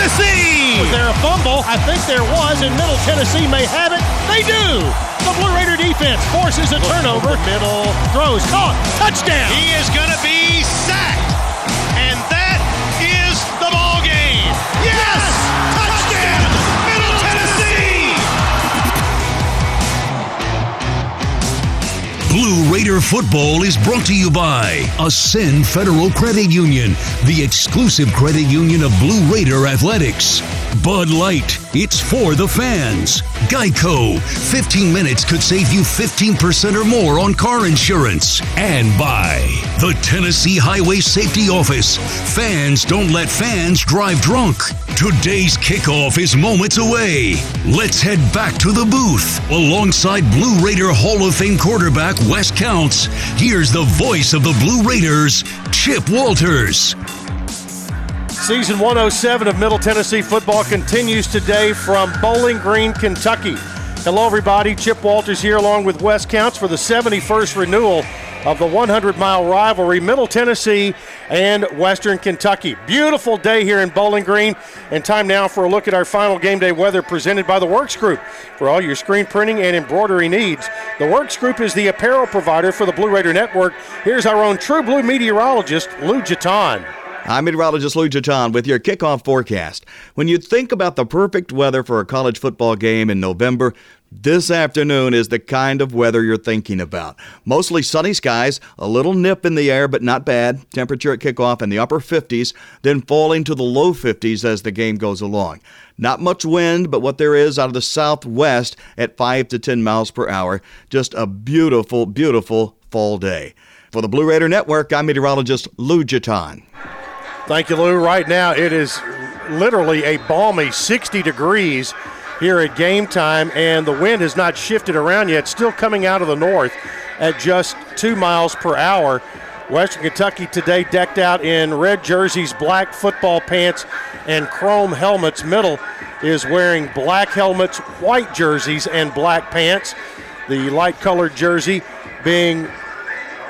Tennessee! Was there a fumble? I think there was, and Middle Tennessee may have it. They do! The Blue Raider defense forces a turnover. Middle throws, caught, touchdown! He is going to be sacked. Blue Raider football is brought to you by Ascend Federal Credit Union, the exclusive credit union of Blue Raider athletics. Bud Light, it's for the fans. Geico, 15 minutes could save you 15% or more on car insurance. And by the Tennessee Highway Safety Office. Fans don't let fans drive drunk. Today's kickoff is moments away. Let's head back to the booth. Alongside Blue Raider Hall of Fame quarterback Wes Counts, here's the voice of the Blue Raiders, Chip Walters. Season 107 of Middle Tennessee football continues today from Bowling Green, Kentucky. Hello, everybody. Chip Walters here, along with Wes Counts, for the 71st renewal of the 100 mile rivalry, Middle Tennessee and Western Kentucky. Beautiful day here in Bowling Green, and time now for a look at our final game day weather presented by the Works Group. For all your screen printing and embroidery needs, the Works Group is the apparel provider for the Blue Raider Network. Here's our own True Blue meteorologist, Lou Jatan. I'm meteorologist Lou Jatan with your kickoff forecast. When you think about the perfect weather for a college football game in November, this afternoon is the kind of weather you're thinking about. Mostly sunny skies, a little nip in the air, but not bad. Temperature at kickoff in the upper 50s, then falling to the low 50s as the game goes along. Not much wind, but what there is out of the southwest at 5 to 10 miles per hour. Just a beautiful, beautiful fall day. For the Blue Raider Network, I'm meteorologist Lou Jatan. Thank you, Lou. Right now, it is literally a balmy 60 degrees here at game time, and the wind has not shifted around yet. Still coming out of the north at just two miles per hour. Western Kentucky today decked out in red jerseys, black football pants, and chrome helmets. Middle is wearing black helmets, white jerseys, and black pants. The light colored jersey being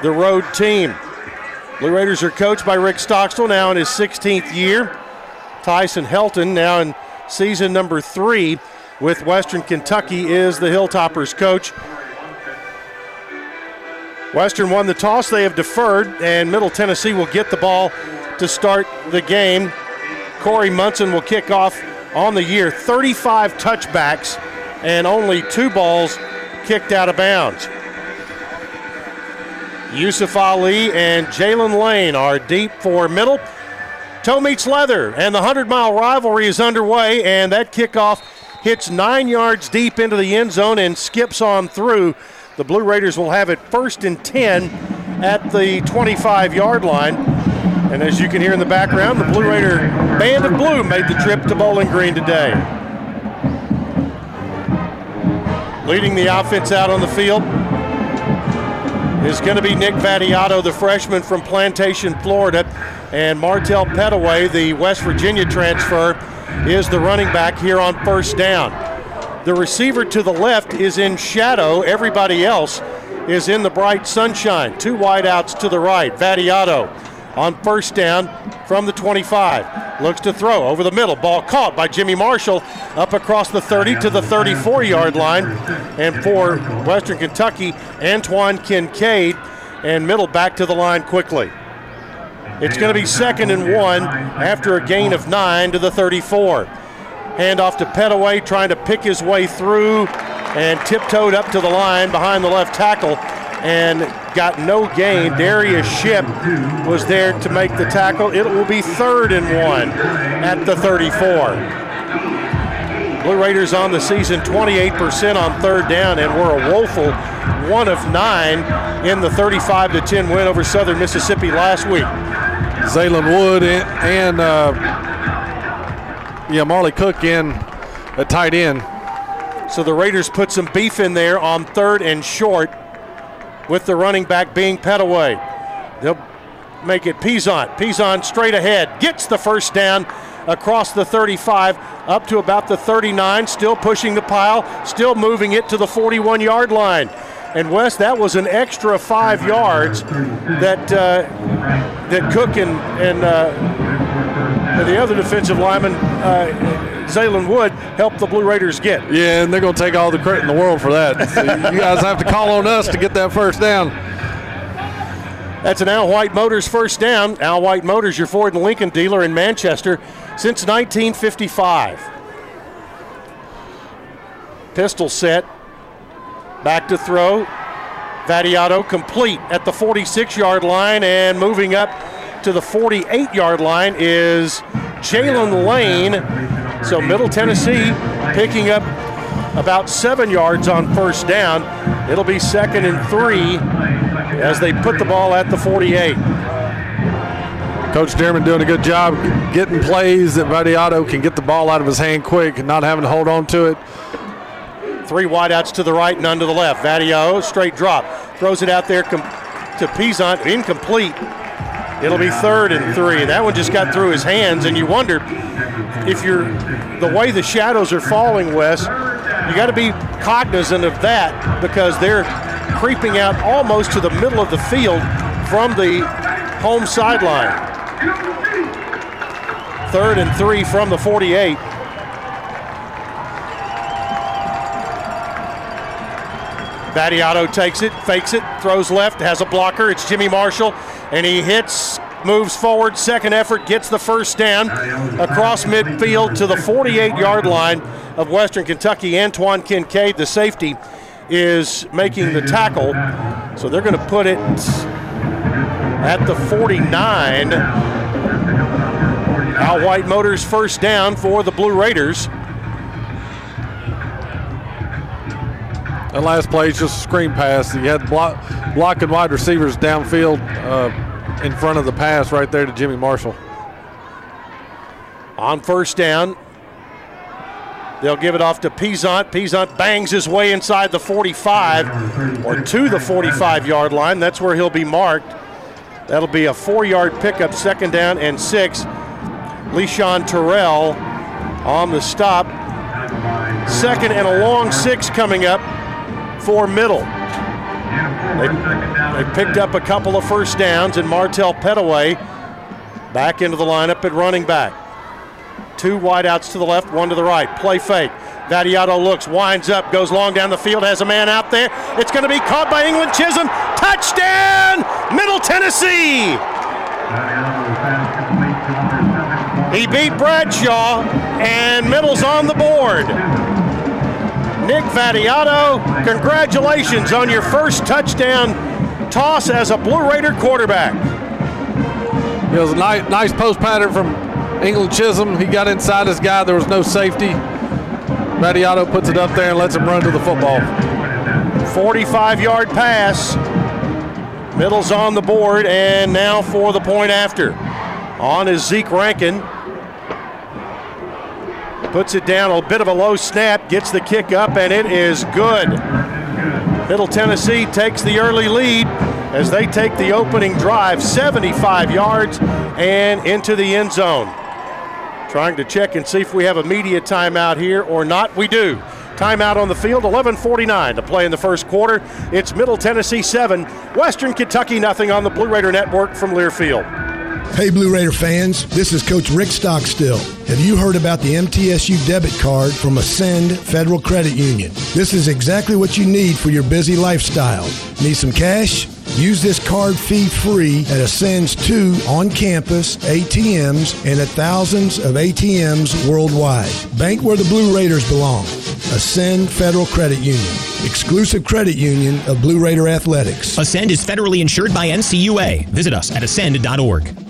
the road team. Blue Raiders are coached by Rick Stockstill, now in his 16th year. Tyson Helton, now in season number three with Western Kentucky, is the Hilltoppers coach. Western won the toss. They have deferred, and Middle Tennessee will get the ball to start the game. Corey Munson will kick off on the year 35 touchbacks and only two balls kicked out of bounds. Yusuf Ali and Jalen Lane are deep for middle. Toe meets leather, and the 100 mile rivalry is underway, and that kickoff hits nine yards deep into the end zone and skips on through. The Blue Raiders will have it first and 10 at the 25 yard line. And as you can hear in the background, the Blue Raider Band of Blue made the trip to Bowling Green today. Leading the offense out on the field is going to be Nick Vattiato, the freshman from Plantation, Florida. And Martell Pettaway, the West Virginia transfer, is the running back here on first down. The receiver to the left is in shadow. Everybody else is in the bright sunshine. Two wideouts to the right. Vattiato on first down from the 25. Looks to throw over the middle. Ball caught by Jimmy Marshall up across the 30 to the 34 yard line. And for Western Kentucky, Antwon Kincade and middle back to the line quickly. It's going to be second and one after a gain of nine to the 34. Handoff to Pettaway, trying to pick his way through and tiptoed up to the line behind the left tackle and got no gain. Darius Ship was there to make the tackle. It will be third and one at the 34. Blue Raiders on the season 28% on third down, and we're a woeful one of nine in the 35 to 10 win over Southern Mississippi last week. Zaylen Wood and, and uh, yeah, Marley Cook in at tight end. So the Raiders put some beef in there on third and short with the running back being Pettaway. They'll make it Pizon. Pizon straight ahead, gets the first down across the 35 up to about the 39, still pushing the pile, still moving it to the 41 yard line. And Wes, that was an extra five yards that uh, that Cook and, and uh, the other defensive lineman, uh, Zaylen Wood, helped the Blue Raiders get. Yeah, and they're going to take all the credit in the world for that. So you guys have to call on us to get that first down. That's an Al White Motors first down. Al White Motors, your Ford and Lincoln dealer in Manchester since 1955. Pistol set. Back to throw. Vattiato complete at the 46 yard line and moving up to the 48 yard line is Jalen Lane. So Middle Tennessee picking up about seven yards on first down. It'll be second and three as they put the ball at the 48. Coach Dearmon doing a good job getting plays that Vattiato can get the ball out of his hand quick and not having to hold on to it. Three wideouts to the right, none to the left. Vattiato, straight drop. Throws it out there com- to Peasant, incomplete. It'll be third and three. That one just got through his hands, and you wonder if you're the way the shadows are falling, Wes, you got to be cognizant of that because they're creeping out almost to the middle of the field from the home sideline. Third and three from the 48. Vattiato takes it, fakes it, throws left, has a blocker. It's Jimmy Marshall, and he hits, moves forward. Second effort, gets the first down across midfield to the 48 yard line of Western Kentucky. Antwon Kincade, the safety, is making the tackle. So they're going to put it at the 49. Al White Motors first down for the Blue Raiders. That last play is just a screen pass. You had block, blocking wide receivers downfield uh, in front of the pass right there to Jimmy Marshall. On first down, they'll give it off to Peasant. Peasant bangs his way inside the 45 or to the 45 yard line. That's where he'll be marked. That'll be a four yard pickup, second down and six. Leishon Terrell on the stop. Second and a long six coming up for middle. They, they picked up a couple of first downs, and Martell Pettaway back into the lineup at running back. Two wideouts to the left, one to the right. Play fake. Vattiato looks, winds up, goes long down the field, has a man out there. It's going to be caught by England Chisholm. Touchdown, Middle Tennessee. He beat Bradshaw, and Middle's on the board. Nick Vattiato, congratulations on your first touchdown toss as a Blue Raider quarterback. It was a nice, nice post pattern from England Chisholm. He got inside his guy. There was no safety. Vattiato puts it up there and lets him run to the football. 45 yard pass. Middle's on the board, and now for the point after. On is Zeke Rankin. Puts it down, a bit of a low snap, gets the kick up, and it is good. Middle Tennessee takes the early lead as they take the opening drive 75 yards and into the end zone. Trying to check and see if we have a media timeout here or not. We do. Timeout on the field, 11:49 to play in the first quarter. It's Middle Tennessee 7, Western Kentucky nothing on the Blue Raider Network from Learfield. Hey, Blue Raider fans, this is Coach Rick Stockstill. Have you heard about the MTSU debit card from Ascend Federal Credit Union? This is exactly what you need for your busy lifestyle. Need some cash? Use this card fee free at Ascend's two on campus ATMs and at thousands of ATMs worldwide. Bank where the Blue Raiders belong. Ascend Federal Credit Union, exclusive credit union of Blue Raider Athletics. Ascend is federally insured by NCUA. Visit us at ascend.org.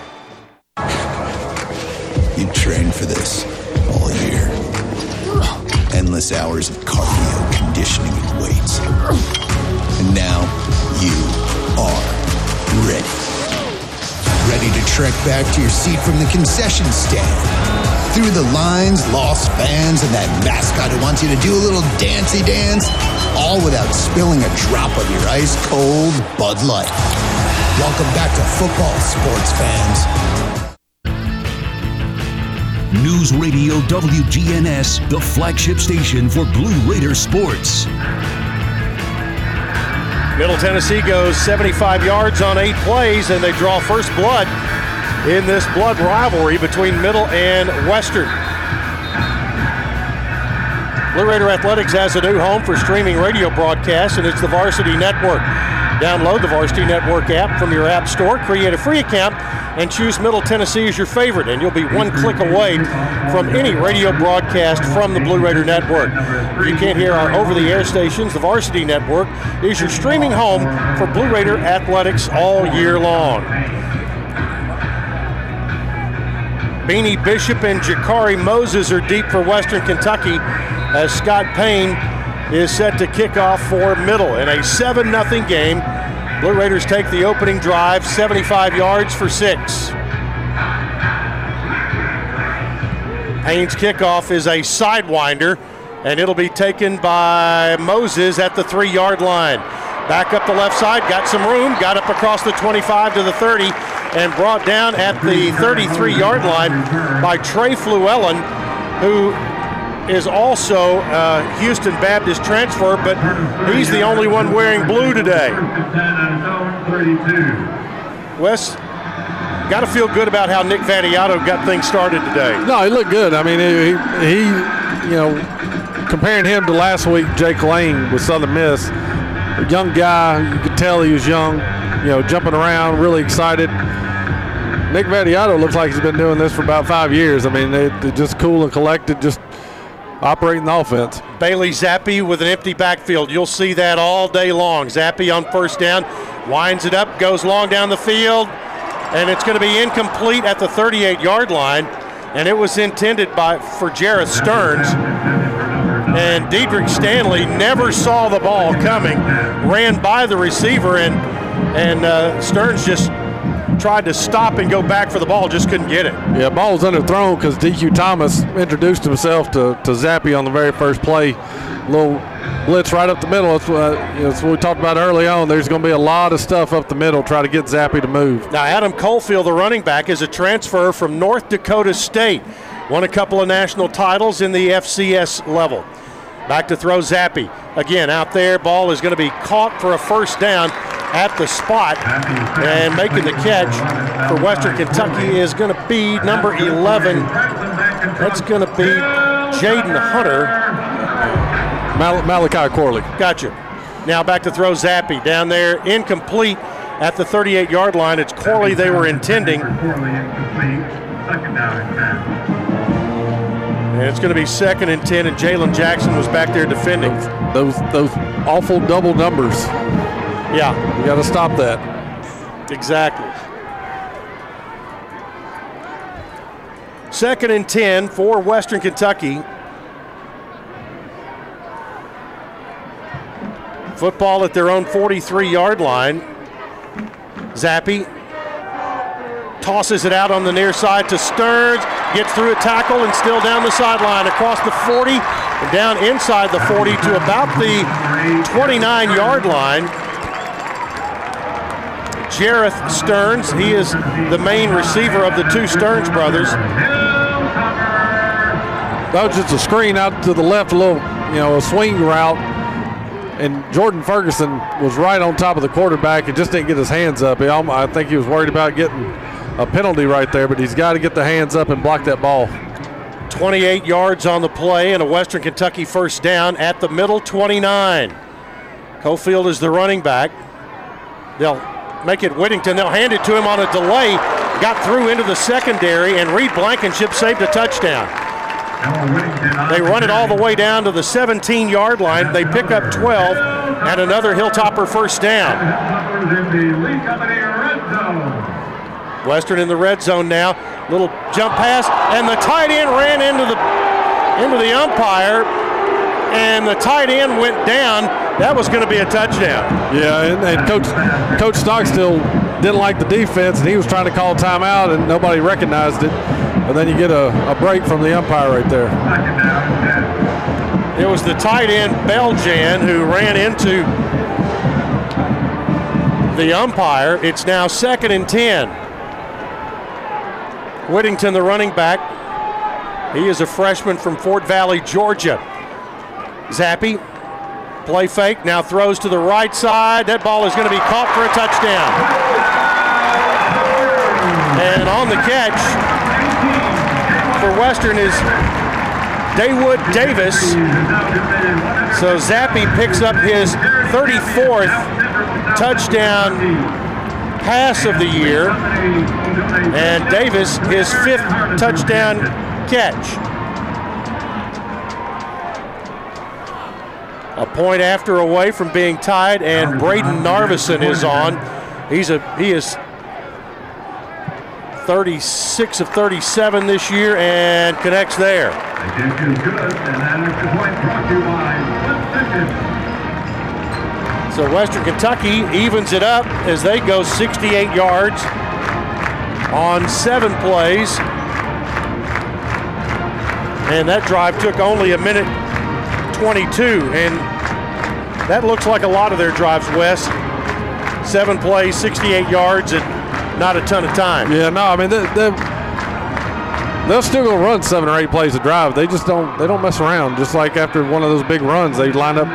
Trained for this all year. Endless hours of cardio, conditioning, and weights. And now you are ready. Ready to trek back to your seat from the concession stand through the lines, lost fans, and that mascot who wants you to do a little dancey dance, all without spilling a drop of your ice cold Bud Light. Welcome back to football, sports fans. News Radio WGNS, the flagship station for Blue Raider sports. Middle Tennessee goes 75 yards on eight plays, and they draw first blood in this blood rivalry between Middle and Western. Blue Raider Athletics has a new home for streaming radio broadcasts, and it's the Varsity Network. Download the Varsity Network app from your app store, create a free account, and choose Middle Tennessee as your favorite, and you'll be one click away from any radio broadcast from the Blue Raider Network. If you can't hear our over the air stations, the Varsity Network is your streaming home for Blue Raider athletics all year long. Beanie Bishop and Jakari Moses are deep for Western Kentucky as Scott Payne is set to kick off for Middle in a 7 0 game. Blue Raiders take the opening drive, 75 yards for six. Payne's kickoff is a sidewinder, and it'll be taken by Moses at the three yard line. Back up the left side, got some room, got up across the 25 to the 30, and brought down at the 33 yard line by Trey Fluellen, who is also a Houston Baptist transfer, but he's the only one wearing blue today. Wes, got to feel good about how Nick Vattiato got things started today. No, he looked good. I mean, he, he you know, comparing him to last week, Jake Lane with Southern Miss, a young guy, you could tell he was young, you know, jumping around, really excited. Nick Vattiato looks like he's been doing this for about five years. I mean, they, just cool and collected, just operating the offense. Bailey Zappe with an empty backfield. You'll see that all day long. Zappe on first down, winds it up, goes long down the field, and it's going to be incomplete at the 38 yard line. And it was intended by for Jerreth Sterns. And Diedrich Stanley never saw the ball coming, ran by the receiver, and and uh, Sterns just tried to stop and go back for the ball, just couldn't get it. Yeah, ball was underthrown because DQ Thomas introduced himself to, to Zappe on the very first play. Little blitz right up the middle. That's what, you know, that's what we talked about early on. There's going to be a lot of stuff up the middle, try to get Zappe to move. Now, Adam Cofield, the running back, is a transfer from North Dakota State. Won a couple of national titles in the FCS level. Back to throw Zappe. Again, out there, ball is going to be caught for a first down at the spot. And making the catch for Western Kentucky is going to be number 11. That's going to be Jaden Hunter. Mal- Malachi Corley. Gotcha. Now back to throw Zappe down there, incomplete at the 38 yard line. It's Corley they were intending. And it's going to be second and 10, and Jalen Jackson was back there defending. Those, those awful double numbers. Yeah. We got to stop that. Exactly. Second and 10 for Western Kentucky. Football at their own 43 yard line. Zappe tosses it out on the near side to Sterns, gets through a tackle and still down the sideline across the 40 and down inside the 40 to about the 29 yard line. Jerreth Sterns. He is the main receiver of the two Sterns brothers. That was just a screen out to the left, a little, you know, a swing route. And Jordan Ferguson was right on top of the quarterback and just didn't get his hands up. He, I think he was worried about getting a penalty right there, but he's got to get the hands up and block that ball. 28 yards on the play and a Western Kentucky first down at the middle 29. Cofield is the running back. They'll make it Whittington. They'll hand it to him on a delay. Got through into the secondary, and Reed Blankenship saved a touchdown. They run it all the way down to the 17 yard line. They pick up 12 and another Hilltopper first down. Western in the red zone now. Little jump pass, and the tight end ran into the into the umpire, and the tight end went down. That was going to be a touchdown. Yeah, and, and Coach Coach Stockstill didn't like the defense, and he was trying to call timeout, and nobody recognized it. and then you get a, a break from the umpire right there. It was the tight end Beljan who ran into the umpire. It's now second and 10. Whittington, the running back, he is a freshman from Fort Valley, Georgia. Zappe, play fake, now throws to the right side. That ball is going to be caught for a touchdown. And on the catch for Western is Daewood Davis. So Zappe picks up his 34th touchdown pass of the year, and Davis his fifth touchdown catch. A point after away from being tied, and Brayden Narveson is on. He's a he is 36 of 37 this year and connects there. So Western Kentucky evens it up as they go 68 yards on seven plays. And that drive took only a minute 22. And that looks like a lot of their drives, Wes. Seven plays, 68 yards, and not a ton of time. Yeah, no, I mean they, they, they'll still go run seven or eight plays a drive. They just don't they don't mess around. Just like after one of those big runs, they line up,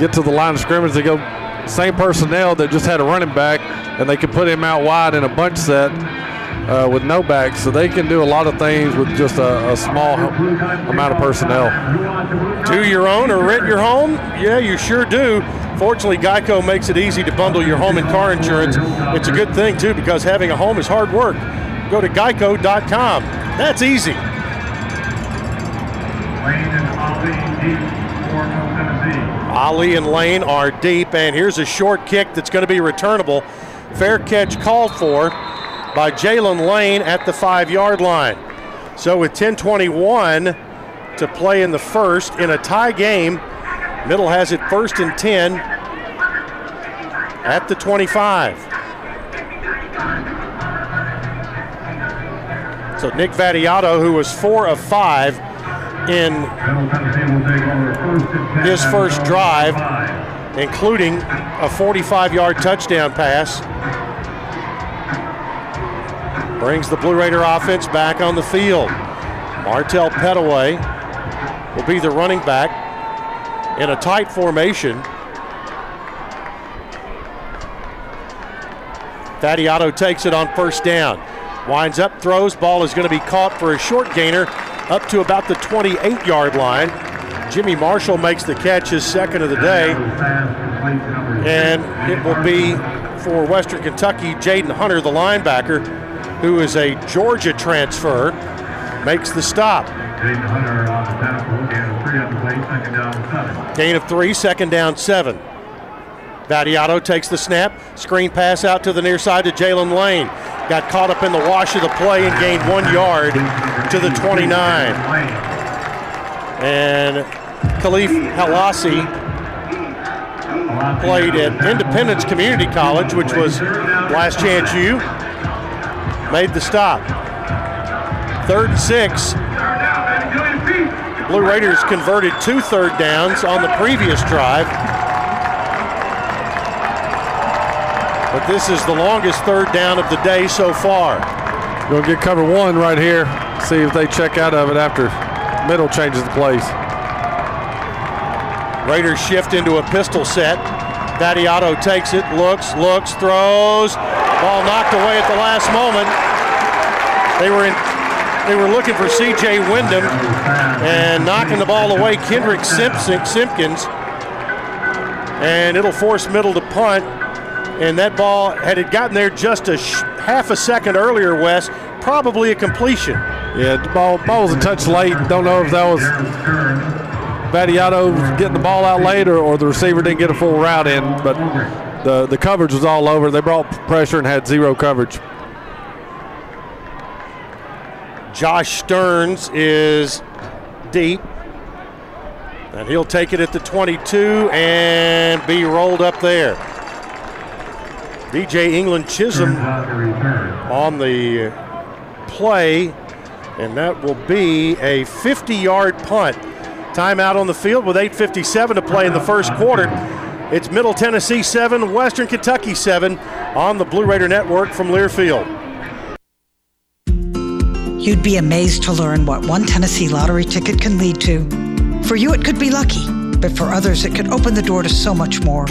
get to the line of scrimmage, they go same personnel that just had a running back, and they can put him out wide in a bunch set. Uh, with no back, so they can do a lot of things with just a, a small amount of personnel. Do your own or rent your home? Yeah, you sure do. Fortunately, Geico makes it easy to bundle your home and car insurance. It's a good thing, too, because having a home is hard work. Go to geico.com. That's easy. Ali and Lane are deep, and here's a short kick that's going to be returnable. Fair catch called for by Jalen Lane at the five yard line. So, with 10:21 to play in the first in a tie game, Middle has it first and 10 at the 25. So Nick Vattiato, who was four of five in his first drive, including a 45-yard touchdown pass, brings the Blue Raider offense back on the field. Martell Pettaway will be the running back in a tight formation. Vattiato takes it on first down. Winds up, throws, ball is going to be caught for a short gainer up to about the 28 yard line. Jimmy Marshall makes the catch, his second of the day. And it will be for Western Kentucky, Jaden Hunter, the linebacker, who is a Georgia transfer, makes the stop. Gain of three, second down seven. Vattiato takes the snap, screen pass out to the near side to Jalen Lane. Got caught up in the wash of the play and gained one yard to the 29. And Khalif Halassi played at Independence Community College, which was last chance U. Made the stop. Third and six. Blue Raiders converted two third downs on the previous drive. But this is the longest third down of the day so far. Going to get cover one right here. See if they check out of it after middle changes the place. Raiders shift into a pistol set. Vattiato takes it, looks, looks, throws. Ball knocked away at the last moment. They were in they were looking for C.J. Windham and knocking the ball away, Kendrick Simpson, Simpkins. And it'll force middle to punt. And that ball, had it gotten there just a sh- half a second earlier, Wes, probably a completion. Yeah, the ball, ball was a touch late. Don't know if that was Vattiato getting the ball out late or, or the receiver didn't get a full route in, but the, the coverage was all over. They brought pressure and had zero coverage. Josh Sterns is deep. And he'll take it at the 22 and be rolled up there. DJ England Chisholm on the play And that will be a 50 yard punt. Timeout on the field with 8.57 to play in the first quarter. It's Middle Tennessee 7, Western Kentucky 7 on the Blue Raider Network from Learfield. You'd be amazed to learn what one Tennessee lottery ticket can lead to. For you, it could be lucky, but for others, it could open the door to so much more.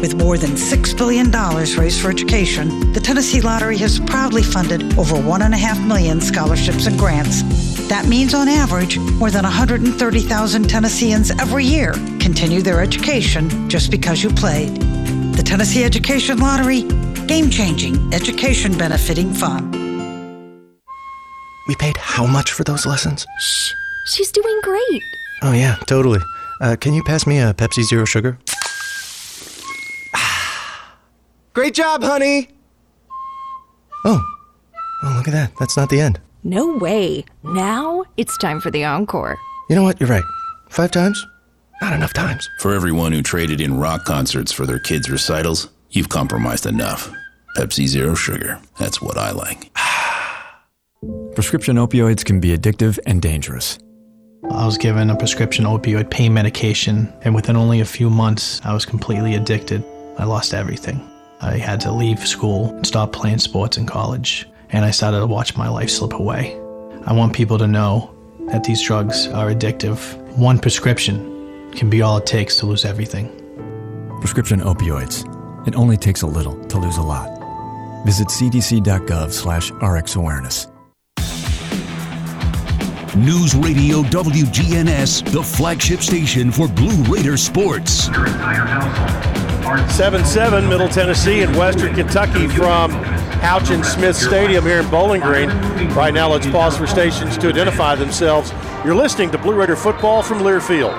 With more than $6 billion raised for education, the Tennessee Lottery has proudly funded over 1.5 million scholarships and grants. That means, on average, more than 130,000 Tennesseans every year continue their education just because you played. The Tennessee Education Lottery, game changing, education benefiting fun. We paid how much for those lessons? Shh, she's doing great. Oh, yeah, totally. Uh, can you pass me a Pepsi Zero Sugar? Great job, honey! Oh. Oh, look at that. That's not the end. No way. Now it's time for the encore. You know what? You're right. Five times? Not enough times. For everyone who traded in rock concerts for their kids' recitals, you've compromised enough. Pepsi Zero Sugar. That's what I like. Prescription opioids can be addictive and dangerous. I was given a prescription opioid pain medication, and within only a few months, I was completely addicted. I lost everything. I had to leave school and stop playing sports in college, and I started to watch my life slip away. I want people to know that these drugs are addictive. One prescription can be all it takes to lose everything. Prescription opioids. It only takes a little to lose a lot. Visit cdc.gov slash rxawareness. News Radio WGNS, the flagship station for Blue Raider sports. 7 7, Middle Tennessee and Western Kentucky from Houchens Smith Stadium here in Bowling Green. Right now, let's pause for stations to identify themselves. You're listening to Blue Raider football from Learfield.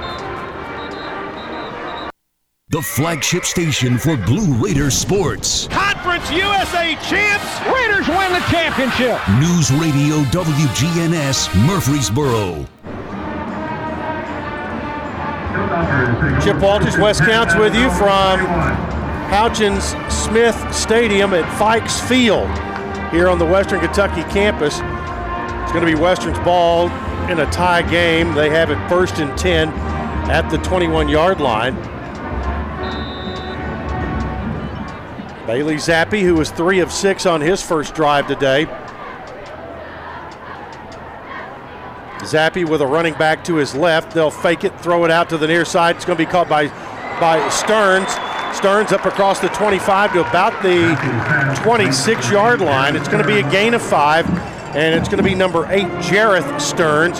The flagship station for Blue Raider sports. Conference USA champs. Raiders win the championship. News Radio WGNS Murfreesboro. Chip Walters, Wes Counts with you from Houchens Smith Stadium at Feix Field here on the Western Kentucky campus. It's going to be Western's ball in a tie game. They have it first and 10 at the 21 yard line. Bailey Zappe, who was three of six on his first drive today. Zappe with a running back to his left. They'll fake it, throw it out to the near side. It's going to be caught by, by Sterns. Sterns up across the 25 to about the 26 yard line. It's going to be a gain of five, and it's going to be number eight, Jerreth Sterns.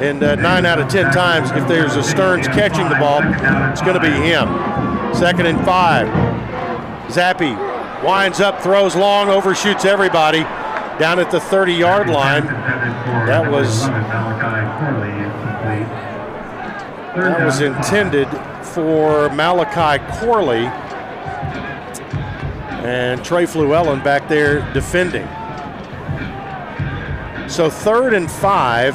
And uh, nine out of 10 times, if there's a Sterns catching the ball, it's going to be him. Second and five. Zappe winds up, throws long, overshoots everybody down at the 30 yard line. That was that was intended for Malachi Corley and Trey Fluellen back there defending. So third and five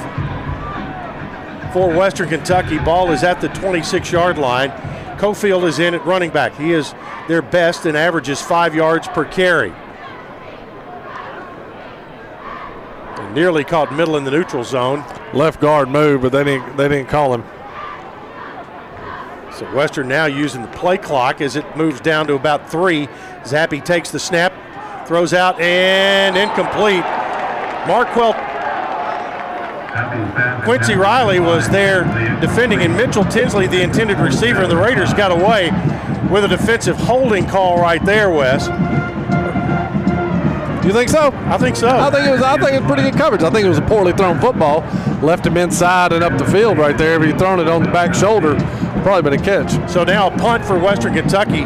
for Western Kentucky. Ball is at the 26 yard line. Cofield is in at running back. He is their best and averages five yards per carry. They nearly caught middle in the neutral zone. Left guard move, but they didn't they didn't call him. So Western now using the play clock as it moves down to about three. Zappe takes the snap, throws out, and incomplete. Marquel Quincy Riley was there defending, and Mitchell Tinsley, the intended receiver, and the Raiders got away with a defensive holding call right there, Wes. You think so? I think so. I think it was. I think it was pretty good coverage. I think it was a poorly thrown football. Left him inside and up the field right there. If he'd thrown it on the back shoulder, probably been a catch. So now a punt for Western Kentucky.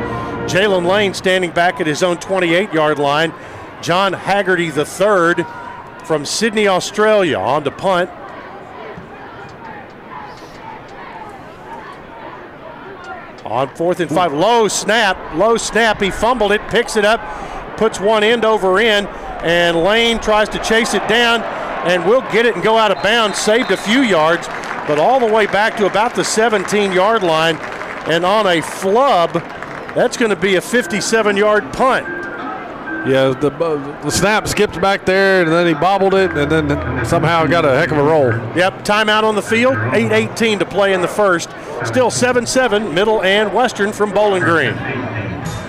Jalen Lane standing back at his own 28-yard line. John Haggerty III from Sydney, Australia, on to punt. On fourth and five, low snap, low snap. He fumbled it, picks it up, puts one end over end, and Lane tries to chase it down and will get it and go out of bounds. Saved a few yards, but all the way back to about the 17 yard line. And on a flub, that's going to be a 57 yard punt. Yeah, the, uh, the snap skipped back there, and then he bobbled it, and then somehow got a heck of a roll. Yep, timeout on the field. 8:18 to play in the first. Still 7-7, Middle and Western from Bowling Green.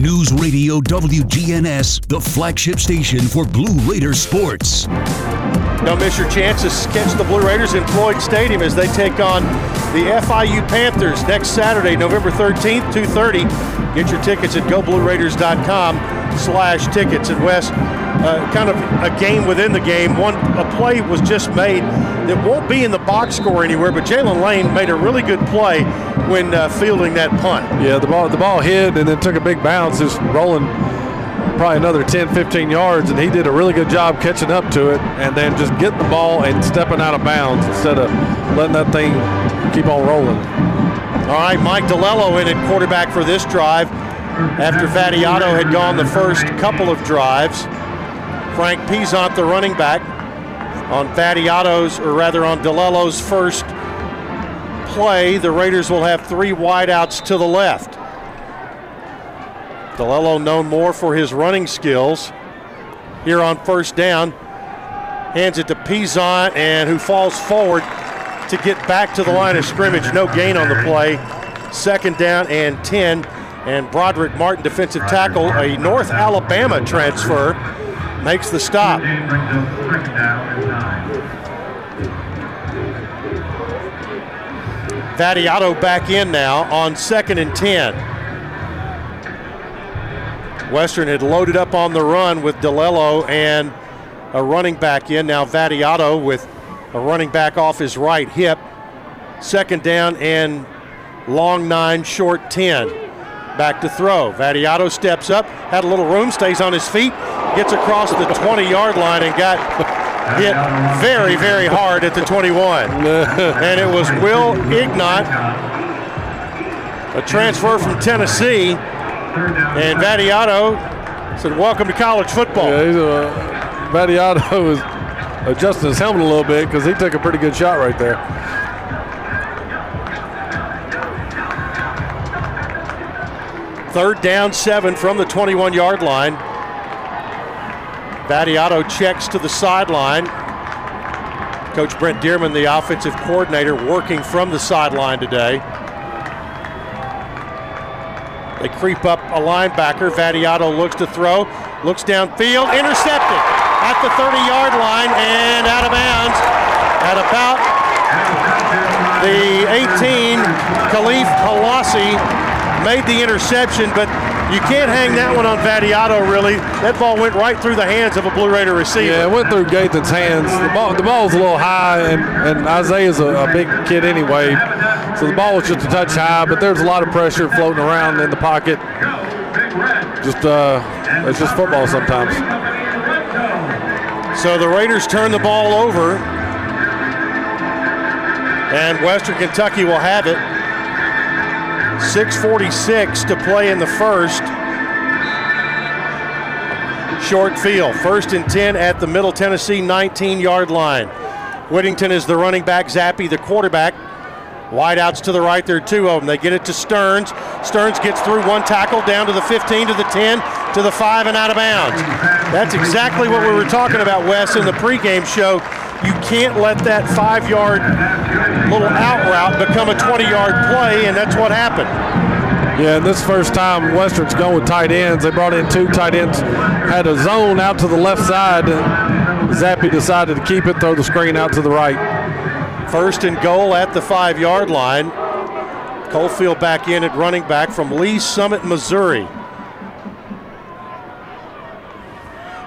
News Radio WGNS, the flagship station for Blue Raider sports. Don't miss your chance to catch the Blue Raiders in Floyd Stadium as they take on the FIU Panthers next Saturday, November 13th, 2.30. Get your tickets at goblueraiders.com slash tickets. And Wes, uh, kind of a game within the game. One A play was just made that won't be in the box score anywhere, but Jalen Lane made a really good play when uh, fielding that punt. Yeah, the ball the ball hit and then took a big bounce, just rolling probably another 10, 15 yards, and he did a really good job catching up to it and then just getting the ball and stepping out of bounds instead of letting that thing keep on rolling. All right, Mike DiLiello in at quarterback for this drive after Vattiato had gone the first couple of drives. Frank Peasant, the running back, on Vattiato's, or rather on DiLiello's first play, the Raiders will have three wideouts to the left. DiLiello known more for his running skills. Here on first down, hands it to Peasant, and who falls forward to get back to the line of scrimmage. No gain on the play. Second down and 10. And Brodric Martin, defensive tackle, a North Alabama transfer, makes the stop. Vattiato back in now on second and 10. Western had loaded up on the run with DiLiello and a running back in. Now Vattiato with a running back off his right hip. Second down and long nine, short 10. Back to throw. Vattiato steps up, had a little room, stays on his feet, gets across the 20 yard line and got hit very, very hard at the 21. and it was Will Ignont, a transfer from Tennessee. And Vattiato said, Welcome to college football. Yeah, he's a, Vattiato is adjusting his helmet a little bit because he took a pretty good shot right there. Third down, seven from the 21 yard line. Vattiato checks to the sideline. Coach Brent Dearmon, the offensive coordinator, working from the sideline today. They creep up a linebacker. Vattiato looks to throw, looks downfield, intercepted at the 30 yard line and out of bounds at about the 18. Khalif Halasi made the interception, but you can't hang that one on Vattiato, really. That ball went right through the hands of a Blue Raider receiver. Yeah, it went through Gathan's hands. The ball, the ball's a little high, and, and Isaiah's a, a big kid anyway. So the ball was just a touch high, but there's a lot of pressure floating around in the pocket. Just, uh, it's just football sometimes. So the Raiders turn the ball over, and Western Kentucky will have it. 6.46 to play in the first. Short field. First and 10 at the Middle Tennessee 19 yard line. Whittington is the running back, Zappe the quarterback. Wideouts to the right, there are two of them. They get it to Sterns. Sterns gets through one tackle down to the 15, to the 10, to the 5, and out of bounds. That's exactly what we were talking about, Wes, in the pregame show. You can't let that five yard little out route become a 20 yard play, and that's what happened. Yeah, and this first time Western's going with tight ends. They brought in two tight ends, had a zone out to the left side. Zappe decided to keep it, throw the screen out to the right. First and goal at the five yard line. Cofield back in at running back from Lee Summit, Missouri.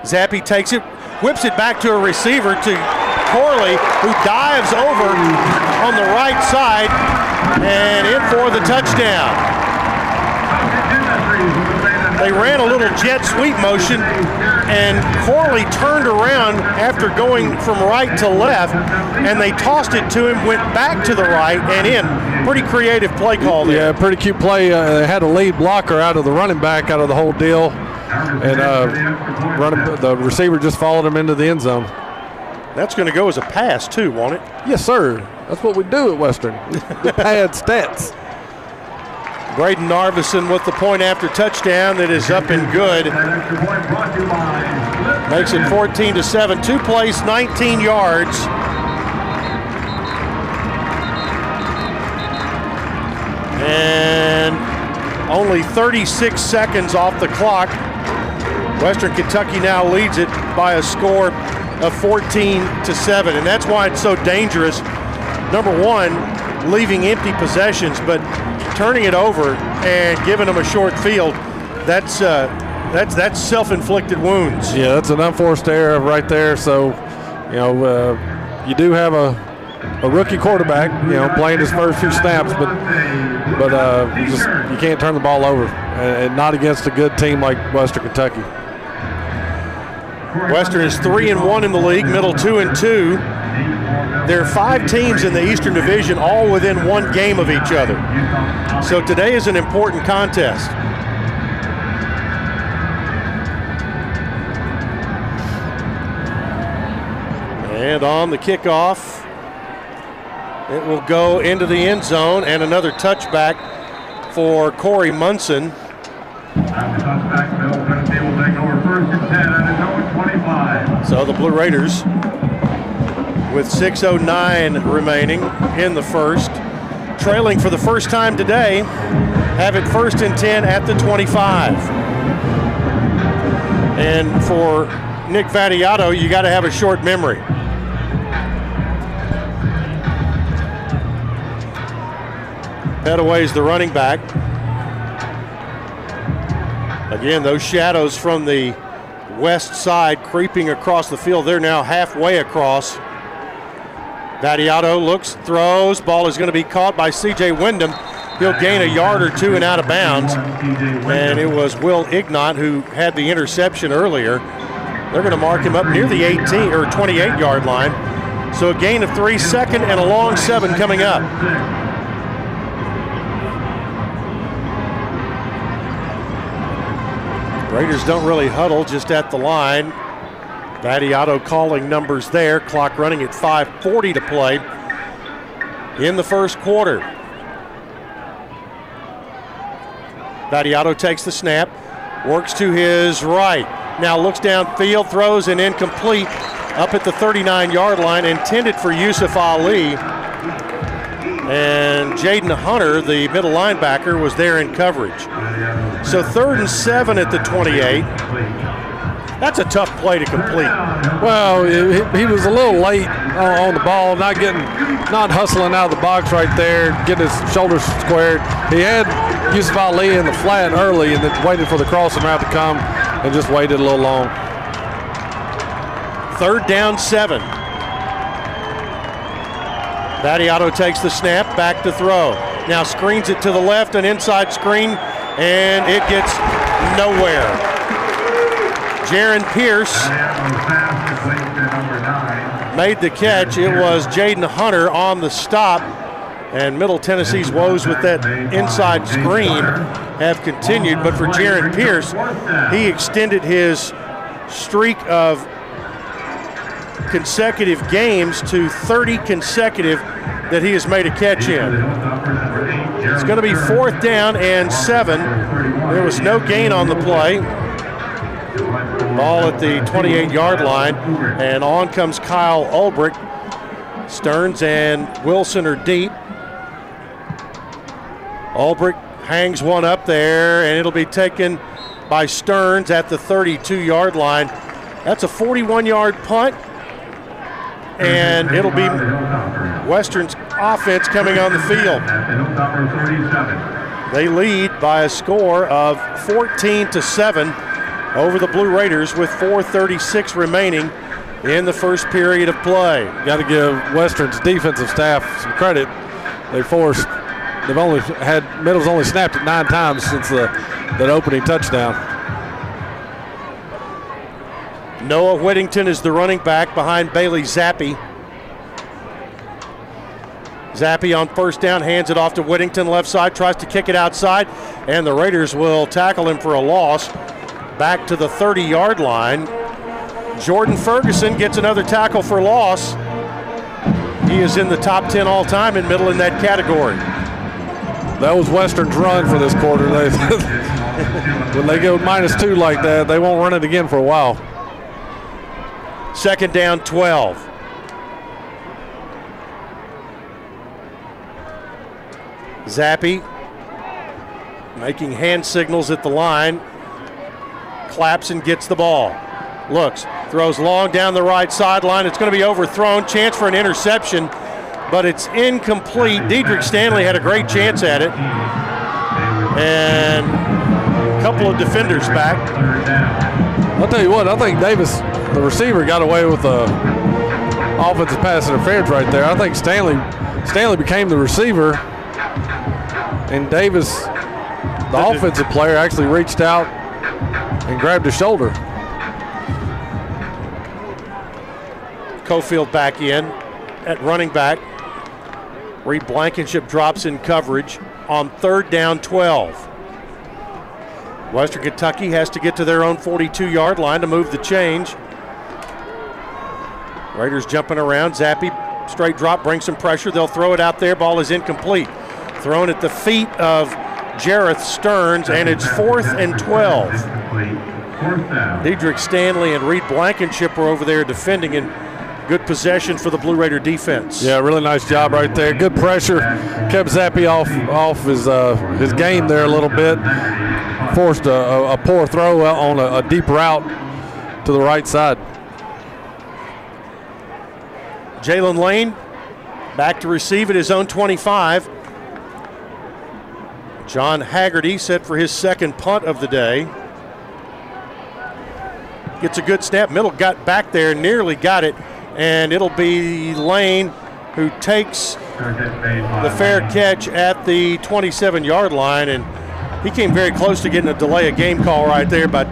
Zappe takes it, whips it back to a receiver to Corley, who dives over on the right side and in for the touchdown. They ran a little jet sweep motion, and Corley turned around after going from right to left, and they tossed it to him, went back to the right and in. Pretty creative play call there. Yeah, pretty cute play. Uh, they had a lead blocker out of the running back out of the whole deal, and uh, running, the receiver just followed him into the end zone. That's going to go as a pass too, won't it? Yes, sir. That's what we do at Western. the pad stats. Brayden Narveson with the point after touchdown that is up and good. Makes it 14 to 7. Two plays, 19 yards. And only 36 seconds off the clock. Western Kentucky now leads it by a score of 14 to 7. And that's why it's so dangerous. Number one, leaving empty possessions, but turning it over and giving them a short field, that's uh, that's that's self-inflicted wounds. Yeah, that's an unforced error right there. So, you know, uh, you do have a, a rookie quarterback, you know, playing his first few snaps, but but uh, you just you can't turn the ball over, and, and not against a good team like Western Kentucky. Western is three and one in the league, middle two and two. There are five teams in the Eastern Division, all within one game of each other. So today is an important contest. And on the kickoff, it will go into the end zone and another touchback for Corey Munson. So the Blue Raiders with 6.09 remaining in the first. Trailing for the first time today, have it first and 10 at the 25. And for Nick Vattiato, you got to have a short memory. Pettaway's the running back. Again, those shadows from the west side creeping across the field. They're now halfway across. Vattiato looks, throws. Ball is going to be caught by C.J. Windham. He'll gain a yard or two and out of bounds. And it was Will Ignont who had the interception earlier. They're going to mark him up near the 18 or 28 yard line. So a gain of three, second and a long seven coming up. Raiders don't really huddle, just at the line. Vattiato calling numbers there. Clock running at 5.40 to play in the first quarter. Vattiato takes the snap, works to his right. Now looks downfield, throws an incomplete up at the 39 yard line, intended for Yusuf Ali. And Jaden Hunter, the middle linebacker, was there in coverage. So third and seven at the 28. That's a tough play to complete. Well, he, was a little late on the ball, not getting, not hustling out of the box right there, getting his shoulders squared. He had Yusuf Ali in the flat early and then waited for the crossing route to come and just waited a little long. Third down, seven. Vattiato takes the snap, back to throw. Now screens it to the left, an inside screen, and it gets nowhere. Jaron Pierce made the catch. It was Jaden Hunter on the stop. And Middle Tennessee's woes with that inside screen have continued. But for Jaron Pierce, he extended his streak of consecutive games to 30 consecutive that he has made a catch in. It's going to be fourth down and seven. There was no gain on the play. Ball at the 28 yard line, and on comes Kyle Ulbrich. Sterns and Wilson are deep. Ulbrich hangs one up there, and it'll be taken by Sterns at the 32 yard line. That's a 41 yard punt, and it'll be Western's offense coming on the field. They lead by a score of 14 to 7 over the Blue Raiders with 436 remaining in the first period of play. Got to give Western's defensive staff some credit. They forced. They've only had Middle's only snapped it nine times since the that opening touchdown. Noah Whittington is the running back behind Bailey Zappe. Zappe on first down hands it off to Whittington left side, tries to kick it outside, and the Raiders will tackle him for a loss back to the 30 yard line. Jordan Ferguson gets another tackle for loss. He is in the top 10 all time in middle in that category. That was Western's run for this quarter. When they go minus two like that, they won't run it again for a while. Second down, 12. Zappe making hand signals at the line. Claps and gets the ball. Looks, throws long down the right sideline. It's going to be overthrown. Chance for an interception, but it's incomplete. Dedrick Stanley had a great chance at it. And a couple of defenders back. I'll tell you what, I think Davis, the receiver, got away with the offensive pass interference right there. I think Stanley Stanley became the receiver, and Davis, the offensive player, actually reached out and grabbed his shoulder. Cofield back in at running back. Reed Blankenship drops in coverage on third down 12. Western Kentucky has to get to their own 42 yard line to move the change. Raiders jumping around. Zappe, straight drop, brings some pressure. They'll throw it out there. Ball is incomplete. Thrown at the feet of Jerreth Sterns, and it's fourth and 12. Dedrick Stanley and Reed Blankenship are over there defending, and good possession for the Blue Raider defense. Yeah, really nice job right there. Good pressure. Kept Zappe off off his uh, his game there a little bit. Forced a, a, a poor throw on a, a deep route to the right side. Jalen Lane back to receive at his own 25. John Haggerty set for his second punt of the day. Gets a good snap. Middle got back there, nearly got it, and it'll be Lane who takes the fair catch at the 27 yard line. And he came very close to getting a delay of game call right there, by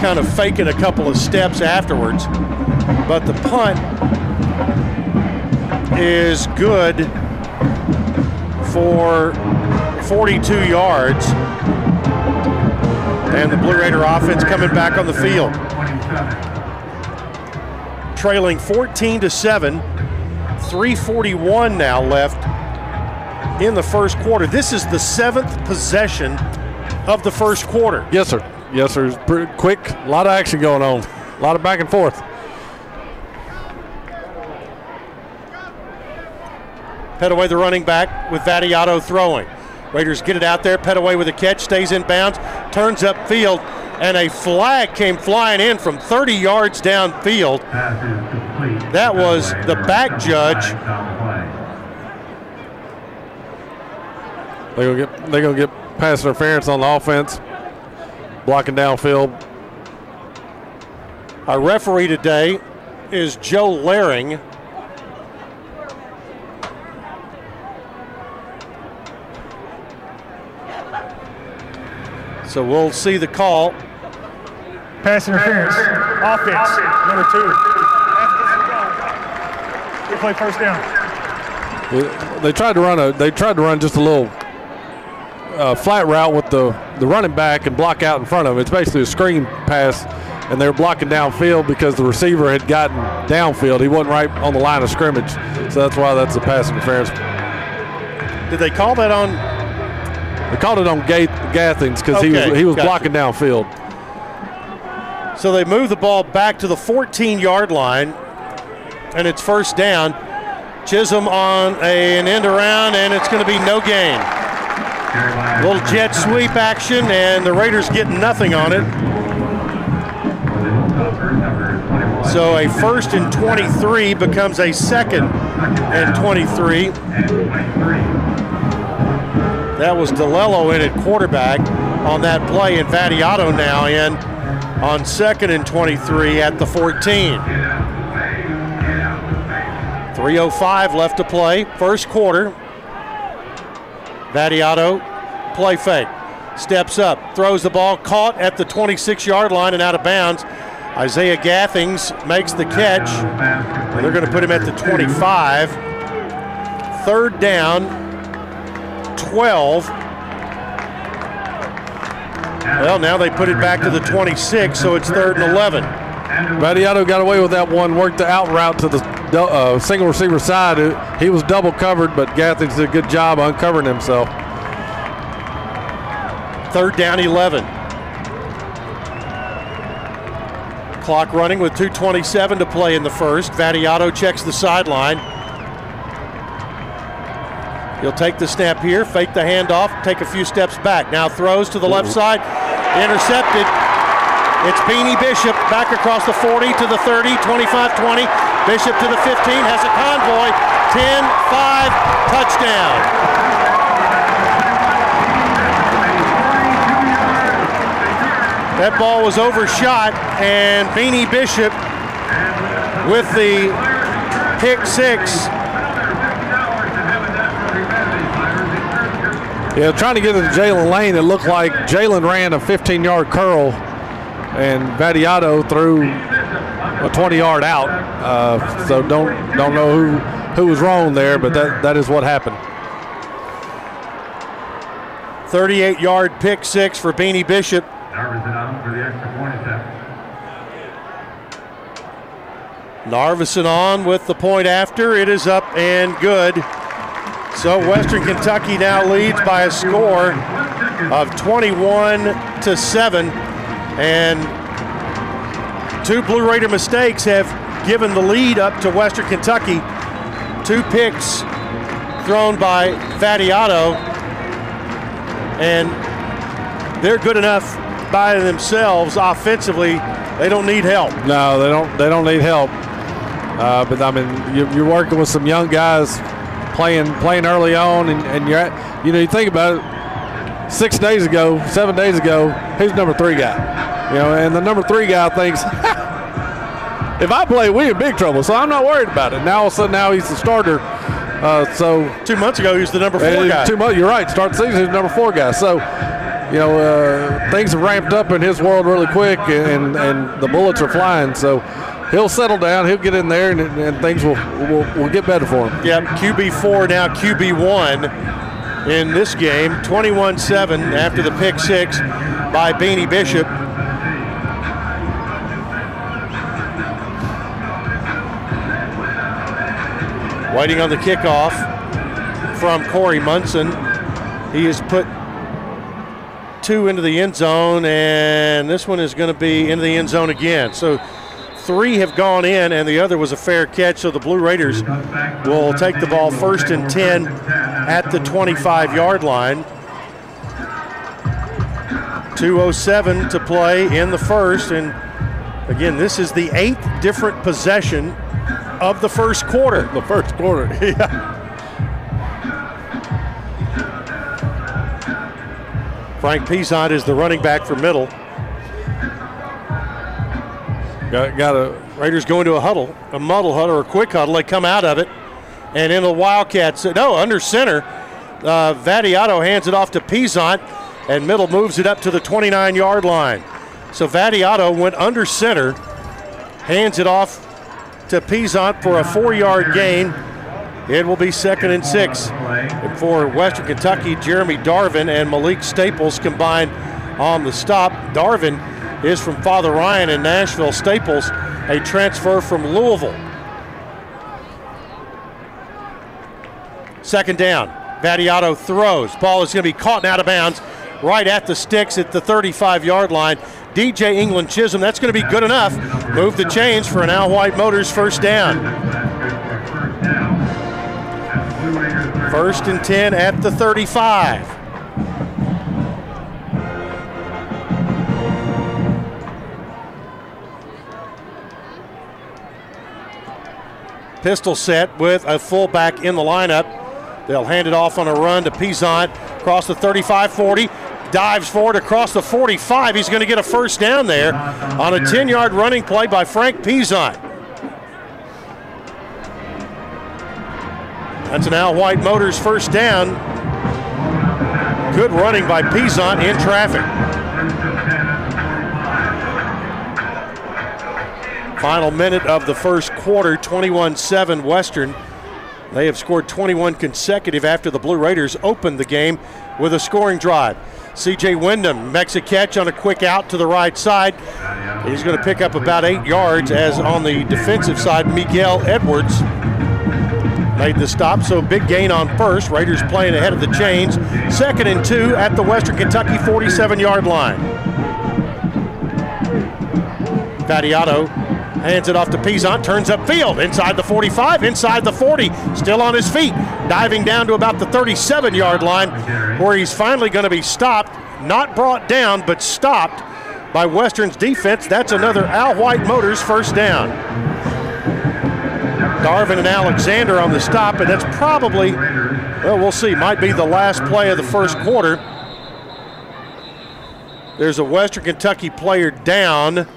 kind of faking a couple of steps afterwards. But the punt is good for 42 yards. And the Blue Raider offense coming back on the field. Trailing 14 to 7. 341 now left in the first quarter. This is the seventh possession of the first quarter. Yes, sir. Yes, sir. Quick. A lot of action going on. A lot of back and forth. Pettaway, the running back, with Vattiato throwing. Raiders get it out there. Pettaway with a catch, stays in bounds, turns upfield, and a flag came flying in from 30 yards downfield. That was the back judge. They're gonna get they're gonna get pass interference on the offense, blocking downfield. Our referee today is Joe Laring. So we'll see the call. Pass interference. Offense. Number two. We play first down. They- They tried to run a they tried to run just a little uh, flat route with the the running back and block out in front of him. It's basically a screen pass and they were blocking downfield because the receiver had gotten downfield. He wasn't right on the line of scrimmage, so that's why that's a pass interference. Did they call that on? They called it on Gath- Gathings because he was he was gotcha. blocking downfield. So they move the ball back to the 14 yard line, and it's first down. Chisholm on a, an end around, and it's going to be no gain. Little jet sweep action, and the Raiders get nothing on it. So a first and 23 becomes a second and 23. That was DiLiello in at quarterback on that play, and Vattiato now in on second and 23 at the 14. 3.05 left to play, first quarter. Vattiato, play fake, steps up, throws the ball, caught at the 26 yard line and out of bounds. Isaiah Gathings makes the catch. And they're going to put him at the 25. Third down, 12. Well, now they put it back to the 26, so it's third and 11. Vattiato got away with that one, worked the out route to the uh, single receiver side. He was double covered, but Gathings did a good job uncovering himself. Third down, 11. Clock running with 2.27 to play in the first. Vattiato checks the sideline. He'll take the snap here, fake the handoff, take a few steps back. Now throws to the left side, intercepted. It's Beanie Bishop back across the 40 to the 30, 25 20. Bishop to the 15, has a convoy, 10 5, touchdown. That ball was overshot, and Beanie Bishop with the pick six. Yeah, trying to get into Jalen Lane, it looked like Jalen ran a 15 yard curl and Vattiato threw a 20 yard out. Uh, so don't don't know who who was wrong there, but that, that is what happened. 38 yard pick six for Beanie Bishop. Narveson on for the extra point attack. Narveson on with the point after. It is up and good. So Western Kentucky now leads by a score of 21 to 7. And two Blue Raider mistakes have given the lead up to Western Kentucky. Two picks thrown by Vattiato. And they're good enough by themselves offensively. They don't need help. No, they don't. They don't need help. Uh, but I mean, you, you're working with some young guys playing playing early on, and, and you're at, you know you think about it. Six days ago, seven days ago, who's number three guy? You know, and the number three guy thinks, if I play, we in big trouble. So I'm not worried about it. Now all of a sudden, now he's the starter. Uh, so two months ago, he was the number four guy. Two months, you're right. Start the season, he's the number four guy. So you know, uh, things have ramped up in his world really quick, and, and the bullets are flying. So he'll settle down, he'll get in there, and, and things will, will will get better for him. Yep, QB four now QB one in this game. 21-7 after the pick six by Beanie Bishop. Waiting on the kickoff from Corey Munson. He has put two into the end zone, and this one is going to be into the end zone again. So three have gone in, and the other was a fair catch. So the Blue Raiders will take the ball first and 10 at the 25 yard line. 2.07 to play in the first, and again, this is the eighth different possession of the first quarter. The first quarter. yeah. Frank Peasant is the running back for middle. Got, got a Raiders go into a huddle, a muddle huddle or a quick huddle. They come out of it, and in the Wildcats, no, under center, uh, Vattiato hands it off to Peasant, and middle moves it up to the 29 yard line. So Vattiato went under center, hands it off to Peasant for a four yard gain. It will be second and six. And for Western Kentucky, Jeremy Darvin and Malik Staples combined on the stop. Darvin is from Father Ryan in Nashville. Staples, a transfer from Louisville. Second down. Vattiato throws. Ball is going to be caught out of bounds right at the sticks at the 35 yard line. DJ England Chisholm, that's going to be good enough. Move the chains for an Al White Motors first down. First and 10 at the 35. Pistol set with a fullback in the lineup. They'll hand it off on a run to Peasant across the 35 40. Dives forward across the 45. He's going to get a first down there on a 10 yard running play by Frank Peasant. That's an Al White Motors first down. Good running by Peasant in traffic. Final minute of the first quarter, 21 7 Western. They have scored 21 consecutive after the Blue Raiders opened the game with a scoring drive. CJ Windham makes a catch on a quick out to the right side. He's going to pick up about eight yards as on the defensive side, Miguel Edwards made the stop. So big gain on first. Raiders playing ahead of the chains. Second and two at the Western Kentucky 47 yard line. Vattiato hands it off to Peasant, turns upfield, inside the 45, inside the 40, still on his feet, diving down to about the 37 yard line, where he's finally going to be stopped, not brought down, but stopped by Western's defense. That's another Al White Motors first down. Darvin and Alexander on the stop, and that's probably, well, we'll see, might be the last play of the first quarter. There's a Western Kentucky player down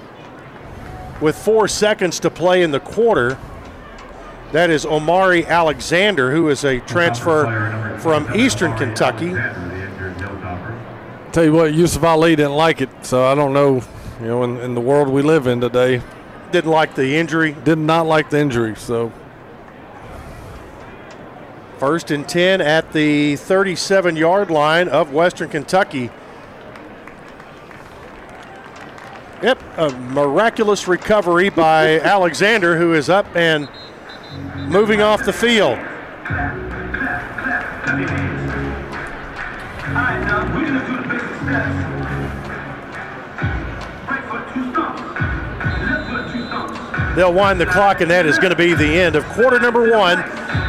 with four seconds to play in the quarter. That is Omari Alexander, who is a transfer from Eastern Kentucky. Tell you what, Yusuf Ali didn't like it, so I don't know. You know, in, in the world we live in today, didn't like the injury. Did not like the injury. So first and ten at the 37-yard line of Western Kentucky. Yep, a miraculous recovery by Alexander, who is up and moving off the field. They'll wind the clock, and that is going to be the end of quarter number one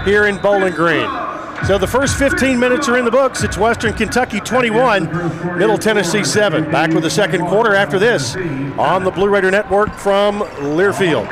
here in Bowling Green. So the first 15 minutes are in the books. It's Western Kentucky 21, Middle Tennessee 7. Back with the second quarter after this on the Blue Raider Network from Learfield.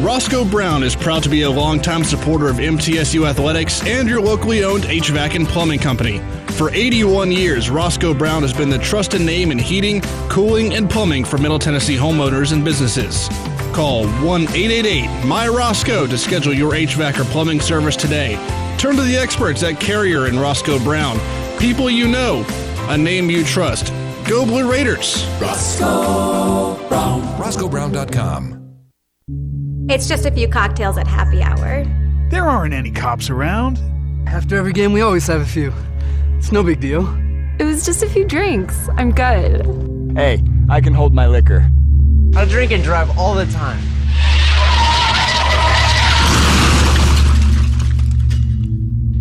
Roscoe Brown is proud to be a longtime supporter of MTSU athletics and your locally owned HVAC and plumbing company. For 81 years, Roscoe Brown has been the trusted name in heating, cooling, and plumbing for Middle Tennessee homeowners and businesses. Call 1 888 My Roscoe to schedule your HVAC or plumbing service today. Turn to the experts at Carrier and Roscoe Brown. People you know, a name you trust. Go Blue Raiders. Roscoe Brown. RoscoeBrown.com. It's just a few cocktails at happy hour. There aren't any cops around. After every game, we always have a few. It's no big deal. It was just a few drinks. I'm good. Hey, I can hold my liquor. I drink and drive all the time.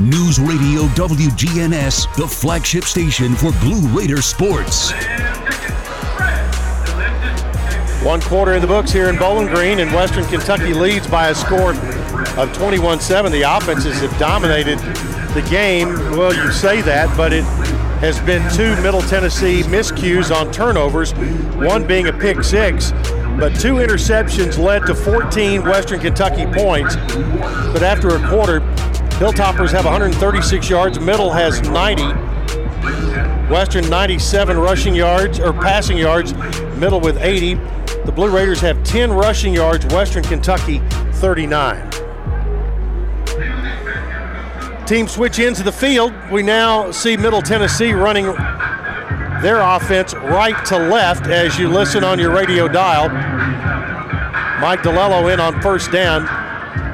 News Radio WGNS, the flagship station for Blue Raider sports. One quarter in the books here in Bowling Green, and Western Kentucky leads by a score of 21 7. The offenses have dominated the game. Well, you say that, but it has been two Middle Tennessee miscues on turnovers, one being a pick six. but two interceptions led to 14 Western Kentucky points. But after a quarter, Hilltoppers have 136 yards, Middle has 90. Western 97 rushing yards or passing yards, Middle with 80. The Blue Raiders have 10 rushing yards, Western Kentucky 39. Team switch into the field. We now see Middle Tennessee running their offense right to left as you listen on your radio dial. Mike DiLiello in on first down.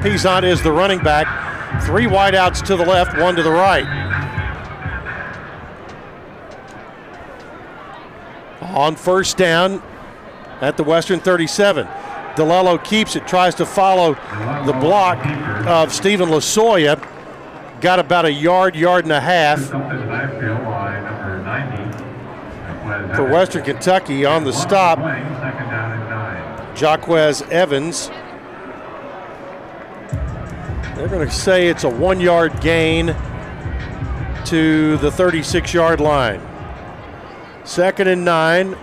Peasant is the running back. Three wideouts to the left, one to the right. On first down at the Western 37. DiLiello keeps it, tries to follow the block of Stephen Lasoya. Got about a yard, yard and a half for Western Kentucky on the stop. Jaquez Evans. They're going to say it's a one yard gain to the 36 yard line. Second and nine.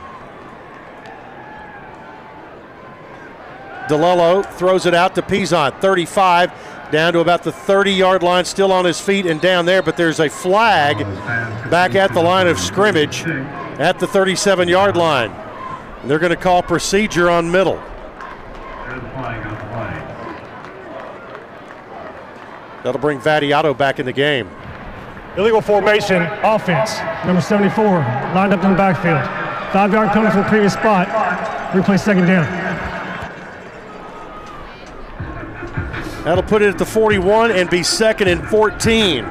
DiLiello throws it out to Peasant, 35, down to about the 30 yard line, still on his feet and down there, but there's a flag back at the line of scrimmage at the 37 yard line. And they're going to call procedure on middle. That'll bring Vattiato back in the game. Illegal formation, offense, number 74, lined up in the backfield. Five yard penalty from the previous spot. Replay second down. That'll put it at the 41 and be second and 14.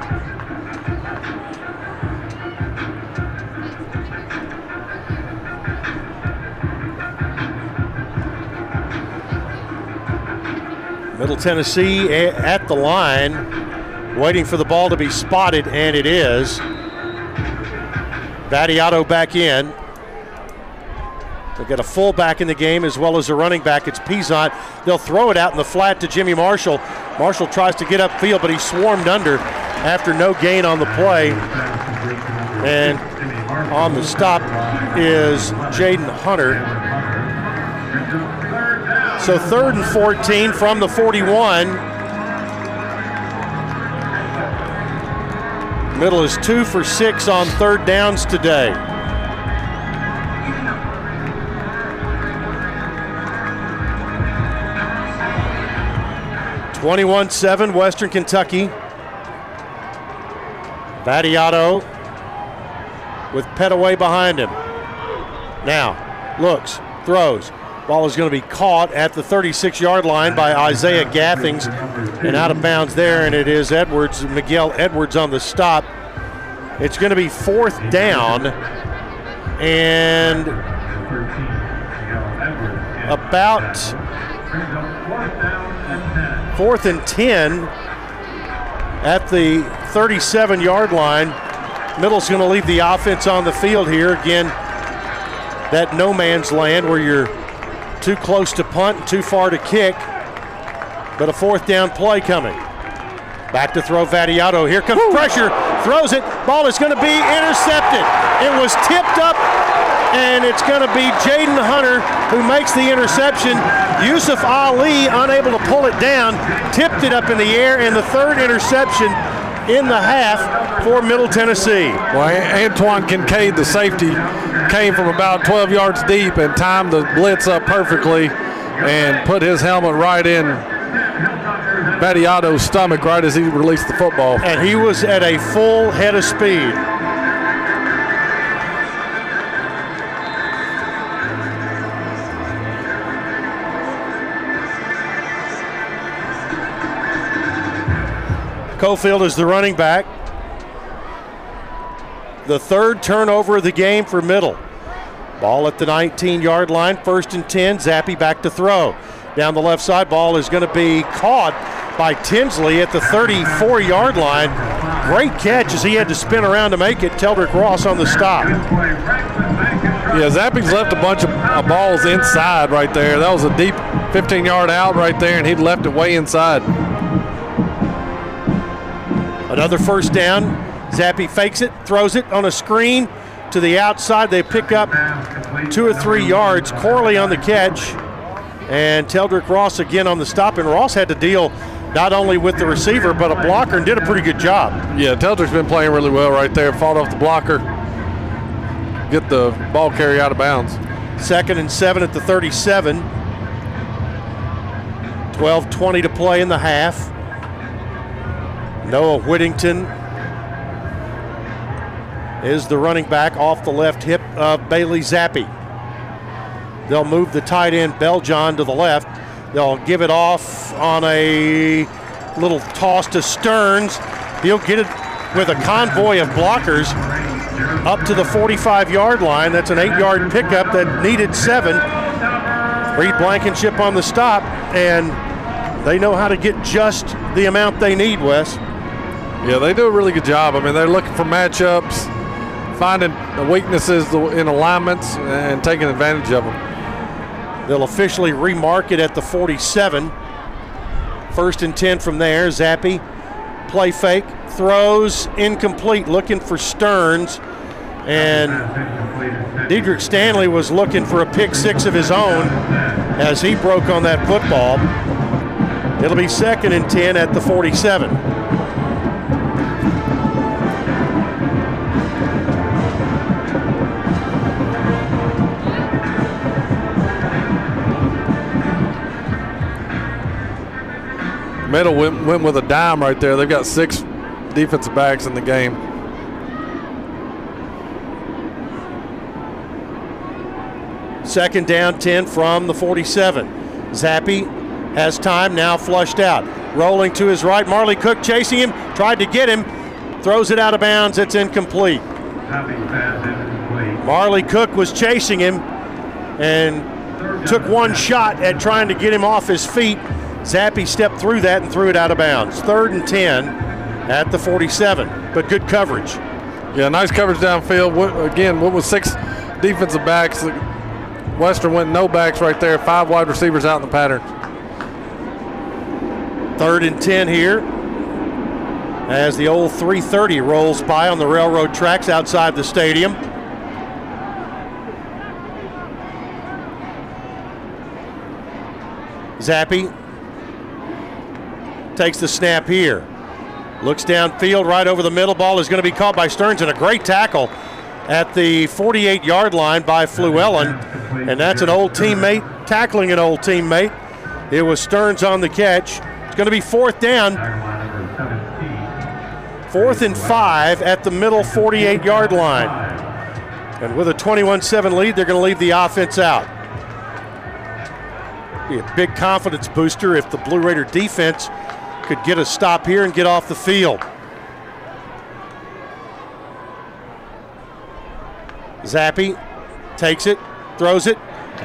Middle Tennessee at the line, waiting for the ball to be spotted, and it is. Vattiato back in. They'll get a fullback in the game as well as a running back. It's Peasant. They'll throw it out in the flat to Jimmy Marshall. Marshall tries to get upfield, but he's swarmed under after no gain on the play. And on the stop is Jaden Hunter. So third and 14 from the 41. Middle is two for six on third downs today. Twenty-one seven, Western Kentucky. Vattiato with Pettaway behind him. Now looks, throws, Ball is going to be caught at the 36 yard line by Isaiah Gathings and out of bounds there, and it is Edwards, Miguel Edwards on the stop. It's going to be fourth down and about fourth and 10 at the 37 yard line. Middle's going to leave the offense on the field here. Again, that no man's land where you're too close to punt, too far to kick. But a fourth down play coming. Back to throw Vattiato. Here comes Woo. pressure. Throws it. Ball is going to be intercepted. It was tipped up, and it's going to be Jaden Hunter who makes the interception. Yusuf Ali unable to pull it down, tipped it up in the air, and the third interception in the half for Middle Tennessee. Well, Antwon Kincade, the safety, came from about 12 yards deep and timed the blitz up perfectly and put his helmet right in Vattiato's stomach right as he released the football. And he was at a full head of speed. Cofield is the running back. The third turnover of the game for Middle. Ball at the 19 yard line, first and 10. Zappe back to throw. Down the left side, ball is going to be caught by Tinsley at the 34 yard line. Great catch as he had to spin around to make it. Teldrick Ross on the stop. Yeah, Zappe's left a bunch of balls inside right there. That was a deep 15 yard out right there, and he'd left it way inside. Another first down. Zappe fakes it, throws it on a screen to the outside. They pick up two or three yards. Corley on the catch. And Teldrick Ross again on the stop, and Ross had to deal not only with the receiver, but a blocker and did a pretty good job. Yeah, Teldrick's been playing really well right there. Fought off the blocker, get the ball carry out of bounds. Second and seven at the 37. 12 20 to play in the half. Noah Whittington is the running back off the left hip of Bailey Zappe. They'll move the tight end Beljohn to the left. They'll give it off on a little toss to Sterns. He'll get it with a convoy of blockers up to the 45 yard line. That's an eight yard pickup that needed seven. Reed Blankenship on the stop, and they know how to get just the amount they need, Wes. Yeah, they do a really good job. I mean, they're looking for matchups, finding the weaknesses in alignments, and taking advantage of them. They'll officially remark it at the 47. First and 10 from there. Zappe, play fake, throws incomplete, looking for Sterns. And Dedrick Stanley was looking for a pick six of his own as he broke on that football. It'll be second and 10 at the 47. Middle went, went with a dime right there. They've got six defensive backs in the game. Second down, 10 from the 47. Zappe has time, now flushed out. Rolling to his right, Marley Cook chasing him, tried to get him, throws it out of bounds, it's incomplete. Marley Cook was chasing him and took one shot at trying to get him off his feet. Zappe stepped through that and threw it out of bounds. Third and 10 at the 47, but good coverage. Yeah, nice coverage downfield. Again, what was six defensive backs? Western went no backs right there. Five wide receivers out in the pattern. Third and 10 here as the old 330 rolls by on the railroad tracks outside the stadium. Zappe takes the snap here. Looks downfield right over the middle. Ball is going to be caught by Sterns and a great tackle at the 48 yard line by Fluellen. And that's an old teammate tackling an old teammate. It was Sterns on the catch. It's going to be fourth down. Fourth and five at the middle 48 yard line. And with a 21 7 lead, they're going to leave the offense out. Be a big confidence booster if the Blue Raider defense could get a stop here and get off the field. Zappe takes it, throws it,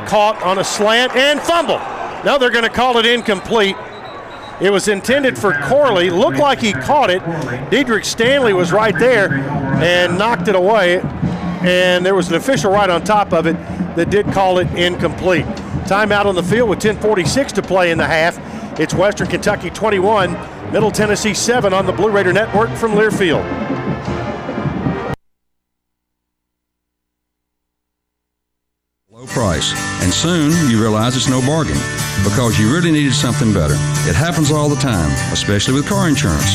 caught on a slant and fumble. Now they're going to call it incomplete. It was intended for Corley. Looked like he caught it. Dedrick Stanley was right there and knocked it away. And there was an official right on top of it that did call it incomplete. Timeout on the field with 10:46 to play in the half. It's Western Kentucky 21, Middle Tennessee 7 on the Blue Raider Network from Learfield. Low price, and soon you realize it's no bargain because you really needed something better. It happens all the time, especially with car insurance.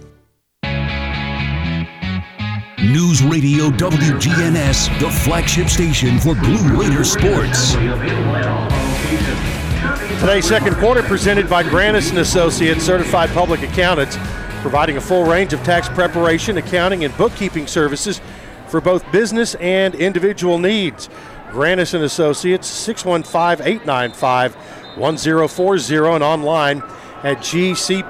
News Radio WGNS, the flagship station for Blue Raider sports. Today's second quarter presented by Granis and Associates, certified public accountants, providing a full range of tax preparation, accounting, and bookkeeping services for both business and individual needs. Granis and Associates, 615-895-1040 and online at gcpas.com.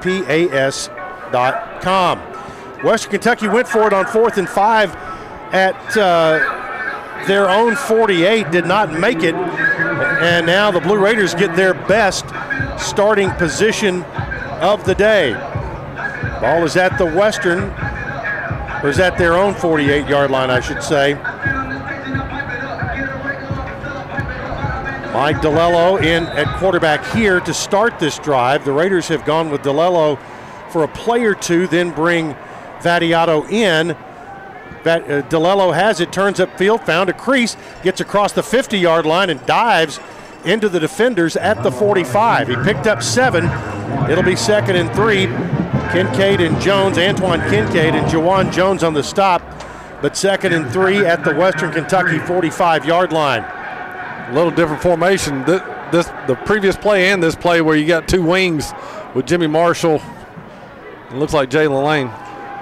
Western Kentucky went for it on fourth and five at uh, their own 48, did not make it, and now the Blue Raiders get their best starting position of the day. Ball is at the Western, or is at their own 48 yard line, I should say. Mike DiLiello in at quarterback here to start this drive. The Raiders have gone with DiLiello for a play or two, then bring Vattiato in. That, uh, DiLiello has it, turns upfield, found a crease, gets across the 50 yard line and dives into the defenders at the 45. He picked up seven. It'll be second and three. Kincade and Jones, Antwon Kincade and Jawan Jones on the stop, but second and three at the Western Kentucky 45 yard line. A little different formation. This, this the previous play and this play where you got two wings with Jimmy Marshall. It looks like Jalen Lane.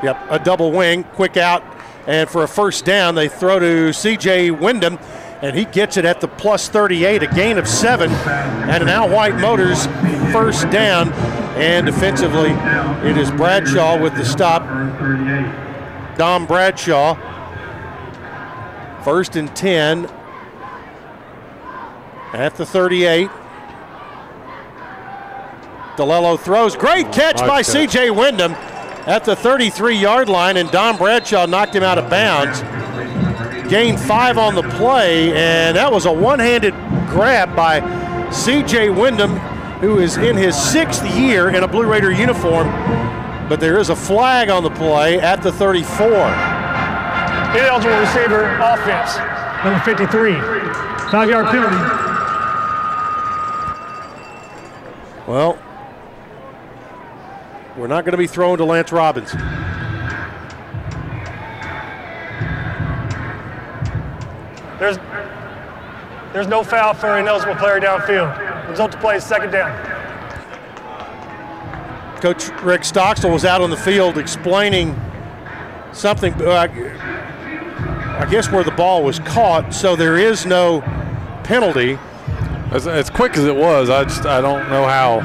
Yep, a double wing, quick out, and for a first down, they throw to C.J. Windham, and he gets it at the plus 38, a gain of seven, and now White Motors first down, and defensively, it is Bradshaw with the stop. Dom Bradshaw, first and 10 at the 38. DeLello throws. Great catch by. C.J. Windham at the 33 yard line, and Don Bradshaw knocked him out of bounds. Gained five on the play, and that was a one handed grab by C.J. Windham, who is in his sixth year in a Blue Raider uniform. But there is a flag on the play at the 34. Ineligible receiver, offense, number 53. Five yard penalty. Well, we're not going to be thrown to Lance Robbins. There's, there's no foul for an ineligible player downfield. Result to play is second down. Coach Rick Stockstill was out on the field explaining something, uh, I guess where the ball was caught, so there is no penalty. As, as quick as it was, I just I don't know how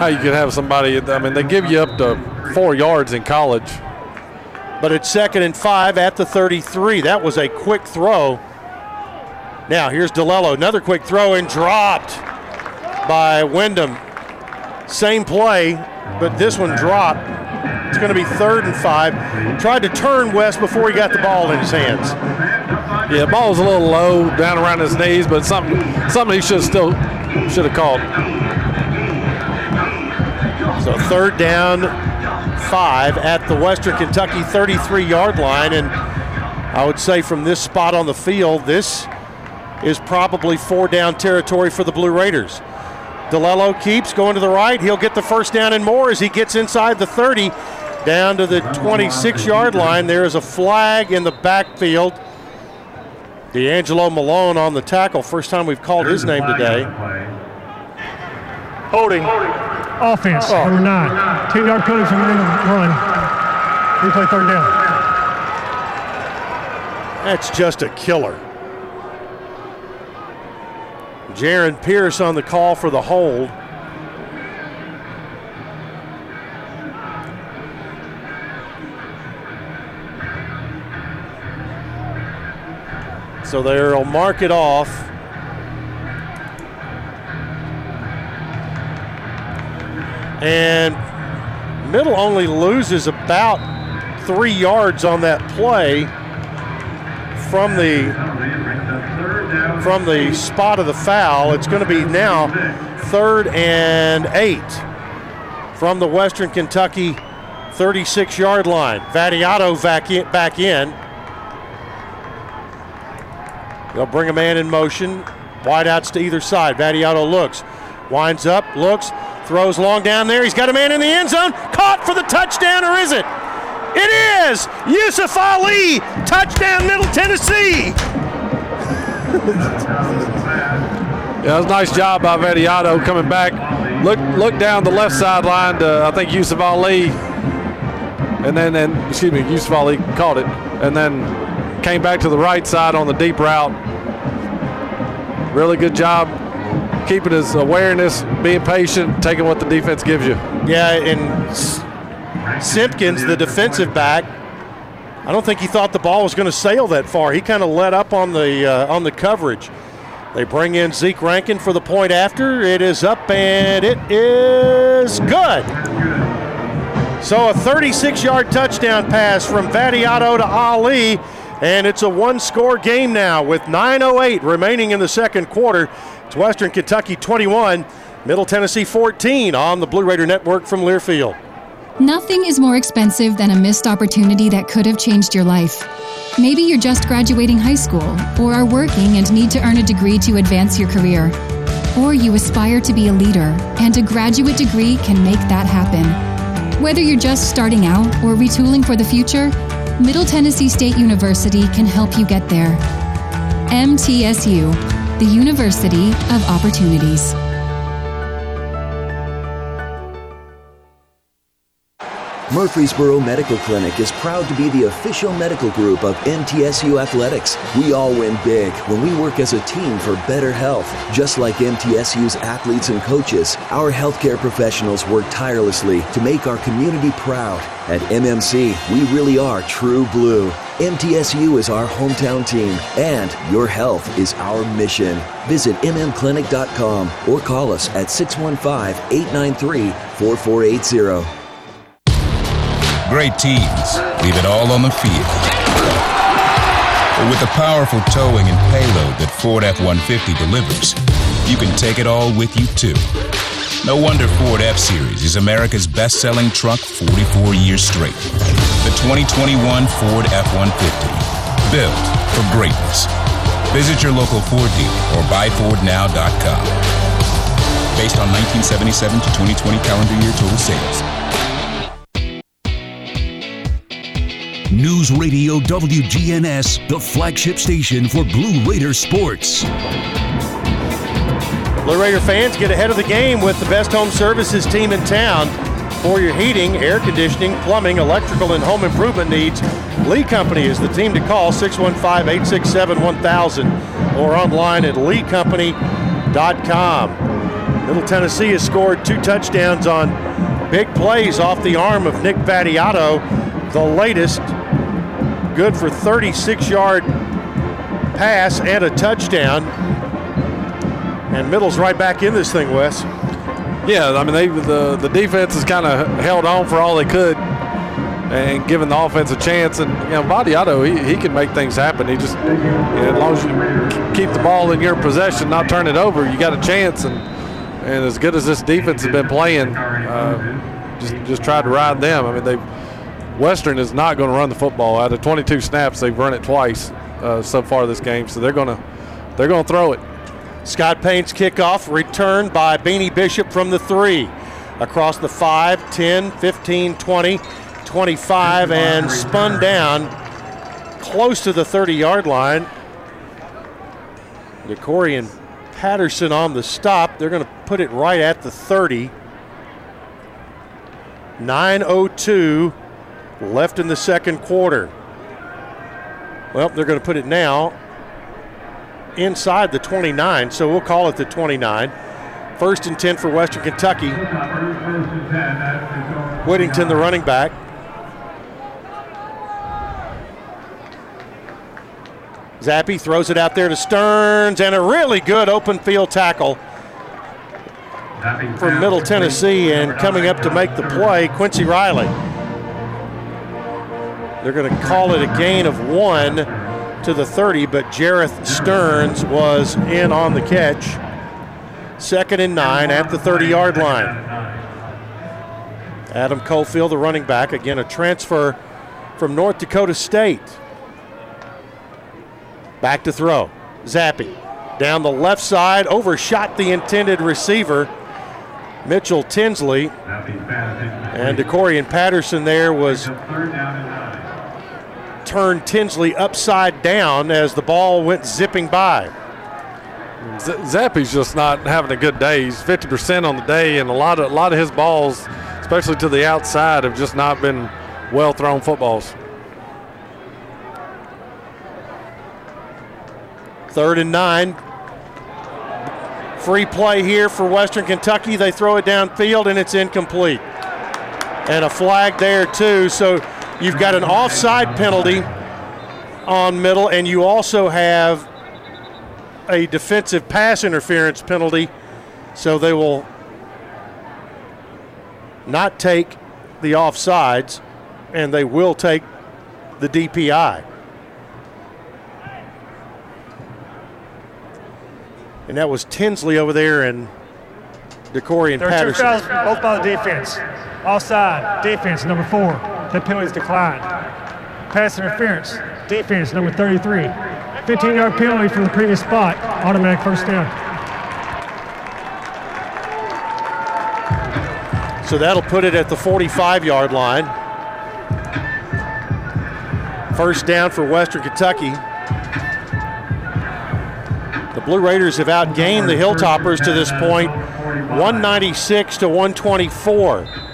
how you could have somebody. I mean, they give you up to four yards in college. But it's second and five at the 33. That was a quick throw. Now here's DiLiello, another quick throw and dropped by Windham. Same play, but this one dropped. It's going to be third and five. Tried to turn West before he got the ball in his hands. Yeah, the ball was a little low, down around his knees, but something something he should still should have called. So third down, five at the Western Kentucky 33 yard line. And I would say from this spot on the field, this is probably four down territory for the Blue Raiders. DiLiello keeps going to the right. He'll get the first down and more as he gets inside the 30 down to the 26 yard line. There is a flag in the backfield. D'Angelo Malone on the tackle. First time we've called his name today. Holding. Offense, oh. number nine. 10 yard penalty from the end of the run. Replay third down. That's just a killer. Jaron Pierce on the call for the hold. So they'll mark it off. And Middle only loses about three yards on that play from the from the spot of the foul. It's going to be now third and eight from the Western Kentucky 36 yard line. Vattiato back in. They'll bring a man in motion. Wideouts to either side. Vattiato looks, winds up, looks, throws long down there. He's got a man in the end zone. Caught for the touchdown, or is it? It is Yusuf Ali, touchdown, Middle Tennessee. Yeah, that was a nice job by Vattiato coming back. Look, look down the left sideline to I think Yusuf Ali, and then and excuse me, Yusuf Ali caught it, and then came back to the right side on the deep route. Really good job keeping his awareness, being patient, taking what the defense gives you. Yeah, and Simpkins, the defensive back, I don't think he thought the ball was going to sail that far. He kind of let up on the uh, on the coverage. They bring in Zeke Rankin for the point after. It is up and it is good. So a 36-yard touchdown pass from Vattiato to Ali, and it's a one-score game now with 9:08 remaining in the second quarter. It's Western Kentucky 21, Middle Tennessee 14 on the Blue Raider Network from Learfield. Nothing is more expensive than a missed opportunity that could have changed your life. Maybe you're just graduating high school, or are working and need to earn a degree to advance your career. Or you aspire to be a leader, and a graduate degree can make that happen. Whether you're just starting out or retooling for the future, Middle Tennessee State University can help you get there. MTSU, the University of Opportunities. Murfreesboro Medical Clinic is proud to be the official medical group of MTSU Athletics. We all win big when we work as a team for better health. Just like MTSU's athletes and coaches, our healthcare professionals work tirelessly to make our community proud. At MMC, we really are true blue. MTSU is our hometown team, and your health is our mission. Visit mmclinic.com or call us at 615 893 4480. Great teams leave it all on the field. But with the powerful towing and payload that Ford F 150 delivers, you can take it all with you too. No wonder Ford F Series is America's best selling truck 44 years straight. The 2021 Ford F 150. Built for greatness. Visit your local Ford dealer or buyfordnow.com. Based on 1977 to 2020 calendar year total sales. News Radio WGNS, the flagship station for Blue Raider sports. Blue Raider fans get ahead of the game with the best home services team in town. For your heating, air conditioning, plumbing, electrical, and home improvement needs, Lee Company is the team to call 615 867 1000 or online at leecompany.com. Middle Tennessee has scored two touchdowns on big plays off the arm of Nick Vattiato, the latest good for 36 yard pass and a touchdown. And Middle's right back in this thing, Wes. Yeah, I mean they the the defense has kind of held on for all they could and given the offense a chance. And you know, Vattiato, he, he can make things happen. He just you know, as long as you keep the ball in your possession, not turn it over, you got a chance. And and as good as this defense has been playing, uh, just just try to ride them. I mean they Western is not going to run the football. Out of 22 snaps, they've run it twice uh, so far this game, so they're going to they're going to throw it. Scott Payne's kickoff returned by Beanie Bishop from the three. Across the 5, 10, 15, 20, 25, and spun down close to the 30 yard line. Decorian Patterson on the stop. They're going to put it right at the 30. 9.02 left in the second quarter. Well, they're going to put it now inside the 29, so we'll call it the 29. First and 10 for Western Kentucky. Whittington, the running back. Zappe throws it out there to Sterns, and a really good open field tackle from Middle Tennessee. And coming up to make the play, Quincy Riley. They're going to call it a gain of one to the 30, but Jerreth Sterns was in on the catch. Second and nine at the 30 yard line. Adam Cofield, the running back, again a transfer from North Dakota State. Back to throw. Zappe down the left side, overshot the intended receiver, Mitchell Tinsley. And DeCorian Patterson there was turned Tinsley upside down as the ball went zipping by. Z- Zappe's just not having a good day. He's 50% on the day, and a lot of a lot of his balls, especially to the outside, have just not been well thrown footballs. Third and nine. Free play here for Western Kentucky. They throw it downfield and it's incomplete. And a flag there, too. So you've got an offside penalty on middle, and you also have a defensive pass interference penalty. So they will not take the offsides, and they will take the DPI. And that was Tinsley over there and DeCorian There are two Patterson. fouls, both by the defense. Offside, defense, number four. That penalty is declined. Pass interference, defense, number 33. 15 yard penalty from the previous spot, automatic first down. So that'll put it at the 45 yard line. First down for Western Kentucky. The Blue Raiders have outgained the Hilltoppers to this point 196 to 124.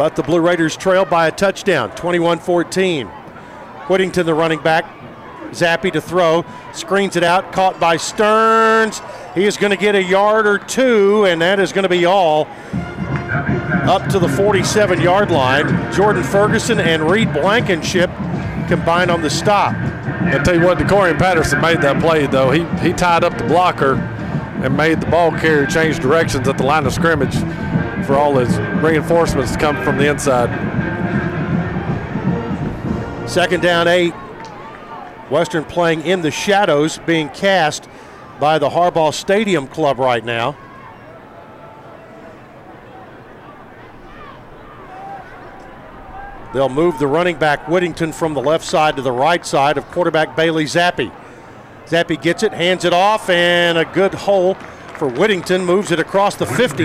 But the Blue Raiders trail by a touchdown, 21 14. Whittington, the running back, Zappe to throw, screens it out, caught by Sterns. He is going to get a yard or two, and that is going to be all up to the 47 yard line. Jordan Ferguson and Reed Blankenship combined on the stop. I tell you what, DeCorian Patterson made that play though. He he tied up the blocker and made the ball carrier change directions at the line of scrimmage all his reinforcements come from the inside. Second down, eight. Western playing in the shadows, being cast by the Harbaugh Stadium Club right now. They'll move the running back Whittington from the left side to the right side of quarterback Bailey Zappe. Zappe gets it, hands it off, and a good hole for Whittington. Moves it across the 50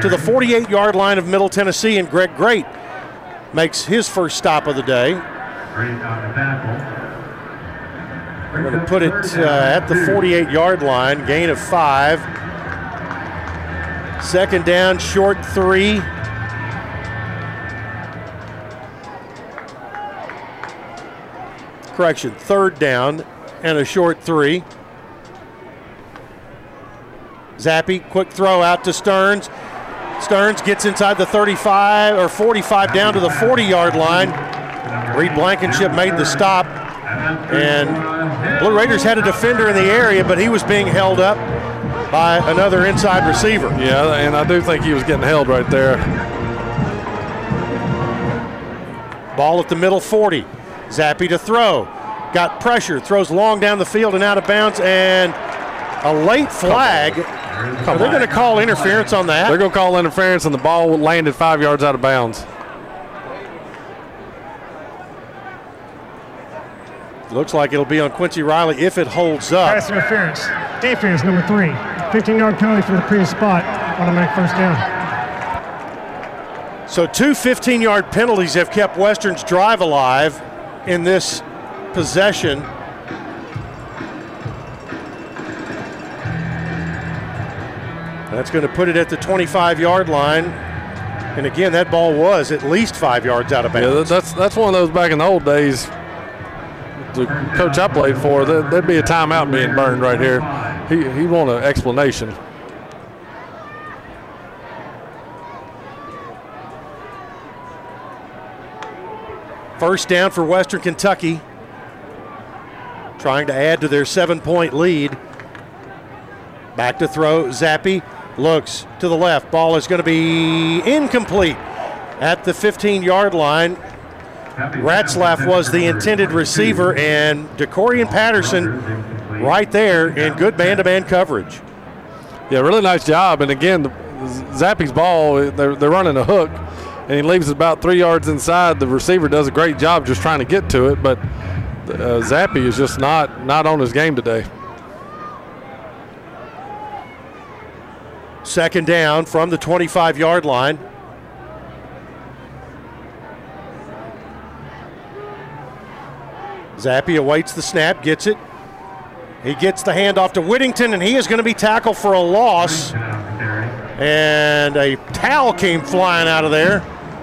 to the 48 yard line of Middle Tennessee, and Greg Great makes his first stop of the day. We're going to put it uh, at the 48 yard line, gain of five. Second down, short three. Correction, third down and a short three. Zappe, quick throw out to Sterns. Sterns gets inside the 35 or 45 down to the 40 yard line. Reed Blankenship made the stop. And Blue Raiders had a defender in the area, but he was being held up by another inside receiver. Yeah, and I do think he was getting held right there. Ball at the middle 40. Zappe to throw. Got pressure. Throws long down the field and out of bounds. And a late flag. Are they going to call interference on that? They're going to call interference, and the ball landed five yards out of bounds. Looks like it'll be on Quincy Riley if it holds up. Pass interference, defense, number three. 15 yard penalty from the previous spot, automatic first down. So two 15 yard penalties have kept Western's drive alive in this possession. That's going to put it at the 25 yard line. And again, that ball was at least five yards out of bounds. Yeah, that's that's one of those back in the old days. The coach I played for, there- there'd be a timeout being burned right here. He he want an explanation. First down for Western Kentucky. Trying to add to their seven point lead. Back to throw. Zappe looks to the left. Ball is going to be incomplete at the 15 yard line. Ratzlaff was the intended receiver, and DeCorian Patterson right there in good man to man coverage. Yeah, really nice job. And again, Zappe's ball, they're, they're running a hook, and he leaves it about three yards inside. The receiver does a great job just trying to get to it, but uh, Zappe is just not not on his game today. Second down from the 25 yard line. Zappe awaits the snap, gets it. He gets the handoff to Whittington, and he is going to be tackled for a loss. And a towel came flying out of there.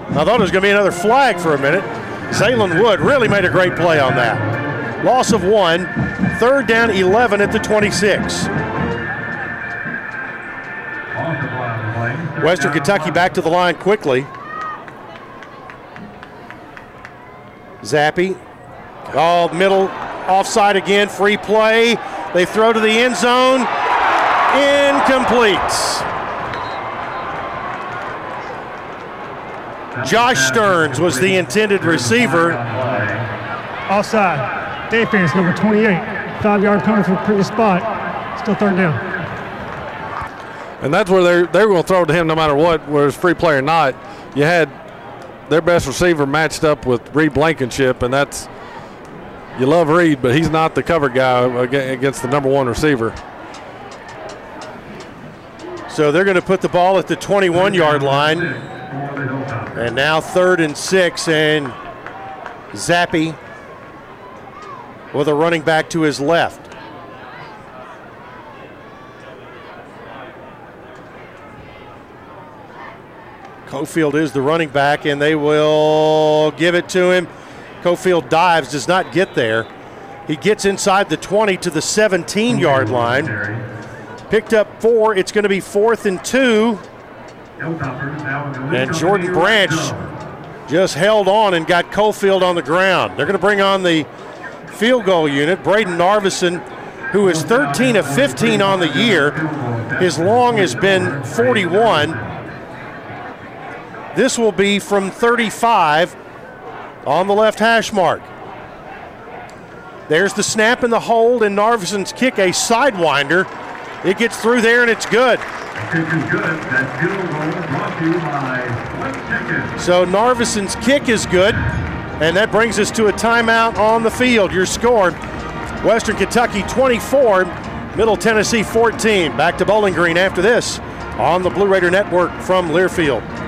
I thought it was going to be another flag for a minute. Zaylen Wood really made a great play on that. Loss of one, third down 11 at the 26. Western Kentucky back to the line quickly. Zappe, all middle, offside again, free play. They throw to the end zone, incomplete. Josh Sterns was the intended receiver. Offside. Defense number 28. Five yard penalty from previous spot. Still third down. And that's where they're they're going to throw to him no matter what, whether it's free play or not. You had their best receiver matched up with Reed Blankenship, and that's you love Reed, but he's not the cover guy against the number one receiver. So they're going to put the ball at the 21 yard line. And now third and six, and Zappe with a running back to his left. Cofield is the running back, and they will give it to him. Cofield dives, does not get there. He gets inside the 20 to the 17 yard line. Picked up four. It's going to be fourth and two. And Jordan Branch just held on and got Cofield on the ground. They're going to bring on the field goal unit. Brayden Narveson, who is 13 of 15 on the year. His long has been 41. This will be from 35 on the left hash mark. There's the snap and the hold, and Narveson's kick, a sidewinder. It gets through there, and it's good. So Narveson's kick is good, and that brings us to a timeout on the field. Your score Western Kentucky 24, Middle Tennessee 14. Back to Bowling Green after this on the Blue Raider Network from Learfield.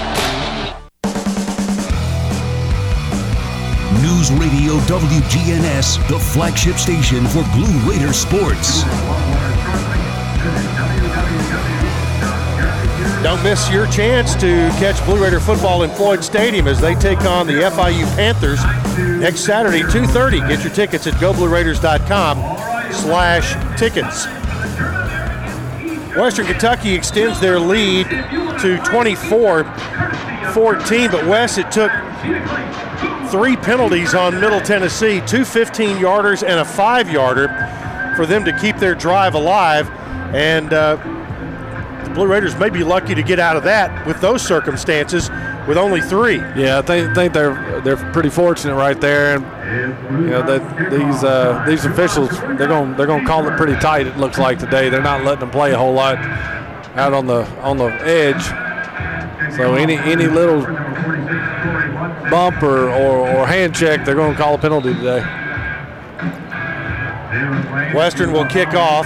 News Radio WGNS, the flagship station for Blue Raider sports. Don't miss your chance to catch Blue Raider football in Floyd Stadium as they take on the FIU Panthers next Saturday, 2.30. Get your tickets at goblueraiders.com slash tickets. Western Kentucky extends their lead to 24-14, but Wes, it took three penalties on Middle Tennessee, two 15-yarders and a five-yarder for them to keep their drive alive. And uh, the Blue Raiders may be lucky to get out of that with those circumstances with only three. Yeah, I think, think they're they're pretty fortunate right there, and you know that these uh, these officials they're going they're going to call it pretty tight. It looks like today they're not letting them play a whole lot out on the on the edge. So any any little bump or, or, or hand check, they're going to call a penalty today. Western will kick off.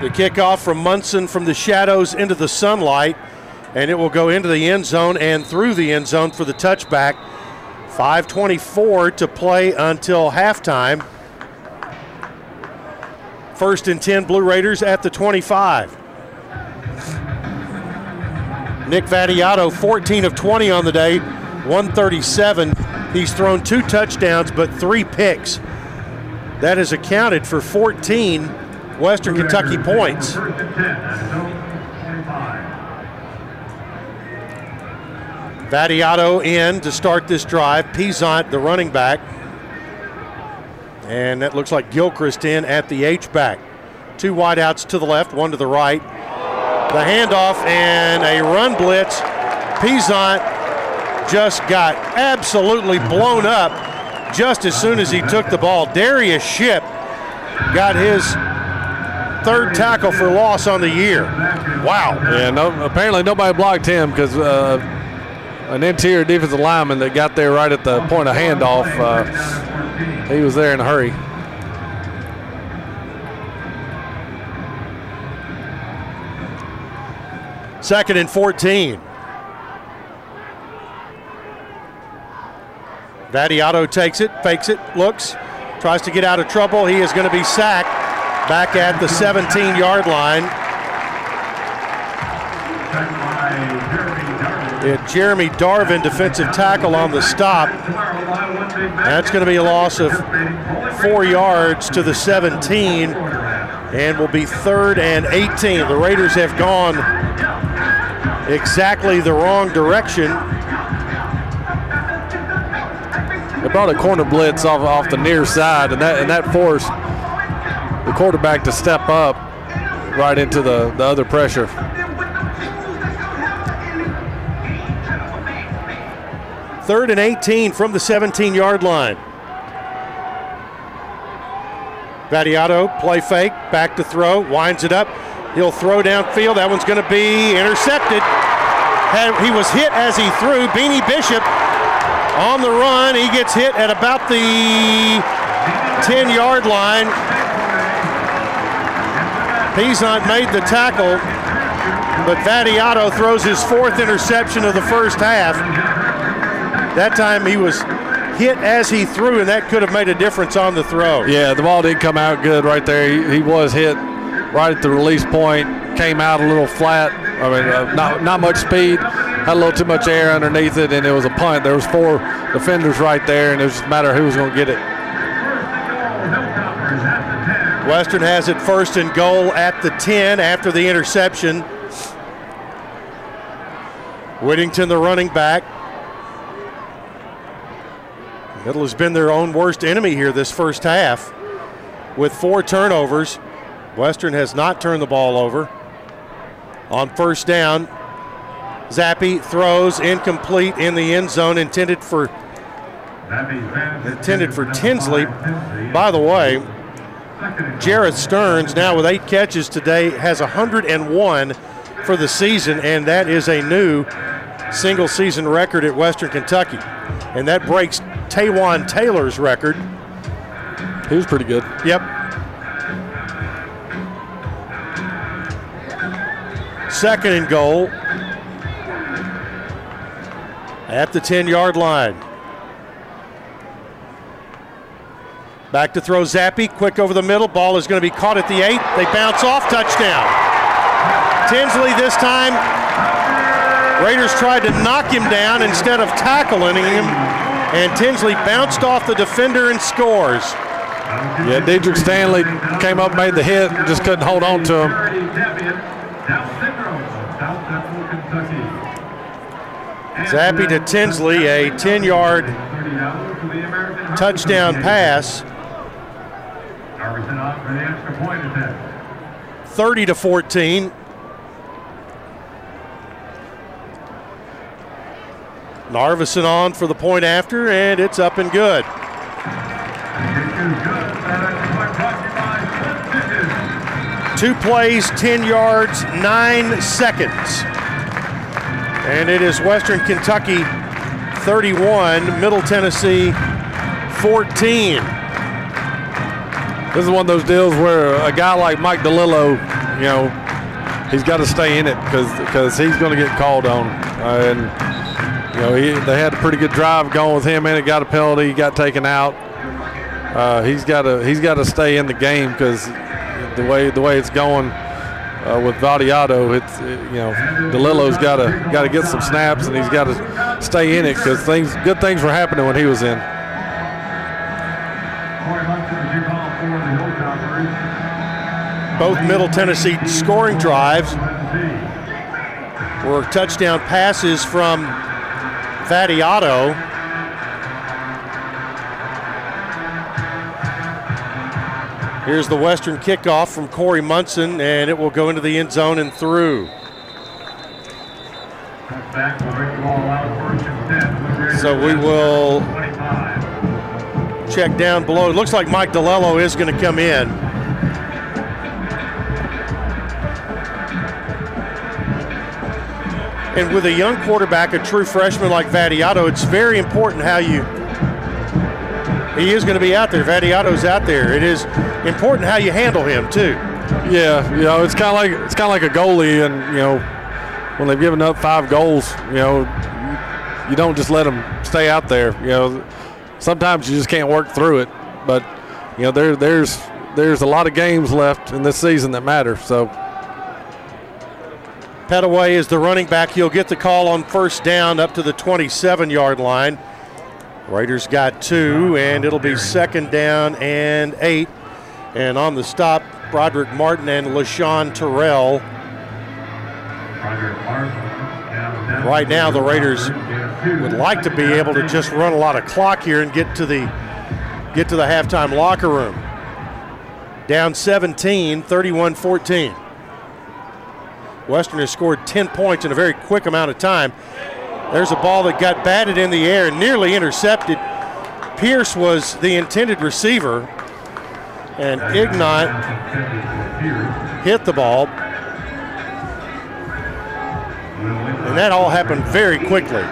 The kickoff from Munson from the shadows into the sunlight, and it will go into the end zone and through the end zone for the touchback. 5.24 to play until halftime. First and 10 Blue Raiders at the 25. Nick Vattiato, 14 of 20 on the day, 137. He's thrown two touchdowns, but three picks. That is accounted for 14 Western Kentucky points. Vattiato in to start this drive. Peasant, the running back. And that looks like Gilchrist in at the H-back. Two wideouts to the left, one to the right. The handoff and a run blitz. Peasant just got absolutely blown up just as soon as he took the ball. Darius Ship got his third tackle for loss on the year. Wow. Yeah, no, apparently nobody blocked him because uh, an interior defensive lineman that got there right at the point of handoff, uh, he was there in a hurry. Second and 14. Vattiato takes it, fakes it, looks, tries to get out of trouble. He is going to be sacked back at the 17 yard line. Yeah, Jeremy Darvin, defensive tackle on the stop. That's going to be a loss of four yards to the 17 and will be third and 18. The Raiders have gone exactly the wrong direction. They brought a corner blitz off off the near side, and that and that forced the quarterback to step up right into the, the other pressure. Third and 18 from the 17 yard line. Vattiato, play fake, back to throw, winds it up. He'll throw downfield. That one's going to be intercepted. He was hit as he threw. Beanie Bishop on the run. He gets hit at about the 10 yard line. Peasant made the tackle, but Vattiato throws his fourth interception of the first half. That time he was hit as he threw, and that could have made a difference on the throw. Yeah, the ball didn't come out good right there. He, he was hit right at the release point, came out a little flat. I mean, uh, not not much speed, had a little too much air underneath it, and it was a punt. There was four defenders right there, and it was just a matter of who was going to get it. Western has it first and goal at the 10 after the interception. Whittington, the running back. Middle has been their own worst enemy here this first half with four turnovers. Western has not turned the ball over. On first down, Zappe throws incomplete in the end zone, intended for intended for Tinsley. By the way, Jerreth Sterns now with eight catches today has 101 for the season, and that is a new single season record at Western Kentucky, and that breaks Taywan Taylor's record. He was pretty good. Yep. Second and goal at the 10 yard line. Back to throw Zappe, quick over the middle. Ball is going to be caught at the eight. They bounce off, touchdown. Tinsley this time. Raiders tried to knock him down instead of tackling him, and Tinsley bounced off the defender and scores. Yeah, Dedrick Stanley came up, made the hit, just couldn't hold on to him. Zappe to Tinsley, a 10 yard touchdown pass. Narveson on for the extra point attempt. 30 to 14. Narveson on for the point after, and it's up and good. Two plays, 10 yards, nine seconds. And it is Western Kentucky 31, Middle Tennessee 14. This is one of those deals where a guy like Mike DiLiello, you know, he's got to stay in it because he's going to get called on. Uh, and, you know, he, they had a pretty good drive going with him and it, got a penalty, got taken out. Uh, he's got to he's got to stay in the game because the way the way it's going uh, with Vattiato, it's it, you know DiLiello's got to got to get some snaps and he's got to stay in it because things good things were happening when he was in. Both Middle Tennessee scoring drives were touchdown passes from Vattiato. Here's the Western kickoff from Corey Munson, and it will go into the end zone and through. So we will check down below. It looks like Mike DiLiello is going to come in. And with a young quarterback, a true freshman like Vattiato, it's very important how you. He is going to be out there. Vattiato's out there. It is important how you handle him too. Yeah, you know, it's kind of like it's kind of like a goalie, and you know, when they've given up five goals, you know, you don't just let them stay out there. You know, sometimes you just can't work through it. But you know, there there's there's a lot of games left in this season that matter. So Pettaway is the running back. He'll get the call on first down up to the 27 yard line. Raiders got two, and it'll be second down and eight. And on the stop, Brodric Martin and LaShawn Terrell. Right now, the Raiders would like to be able to just run a lot of clock here and get to the get to the halftime locker room. Down 17, 31-14. Western has scored 10 points in a very quick amount of time. There's a ball that got batted in the air nearly intercepted. Pierce was the intended receiver, and Ignont hit the ball. And that all happened very quickly.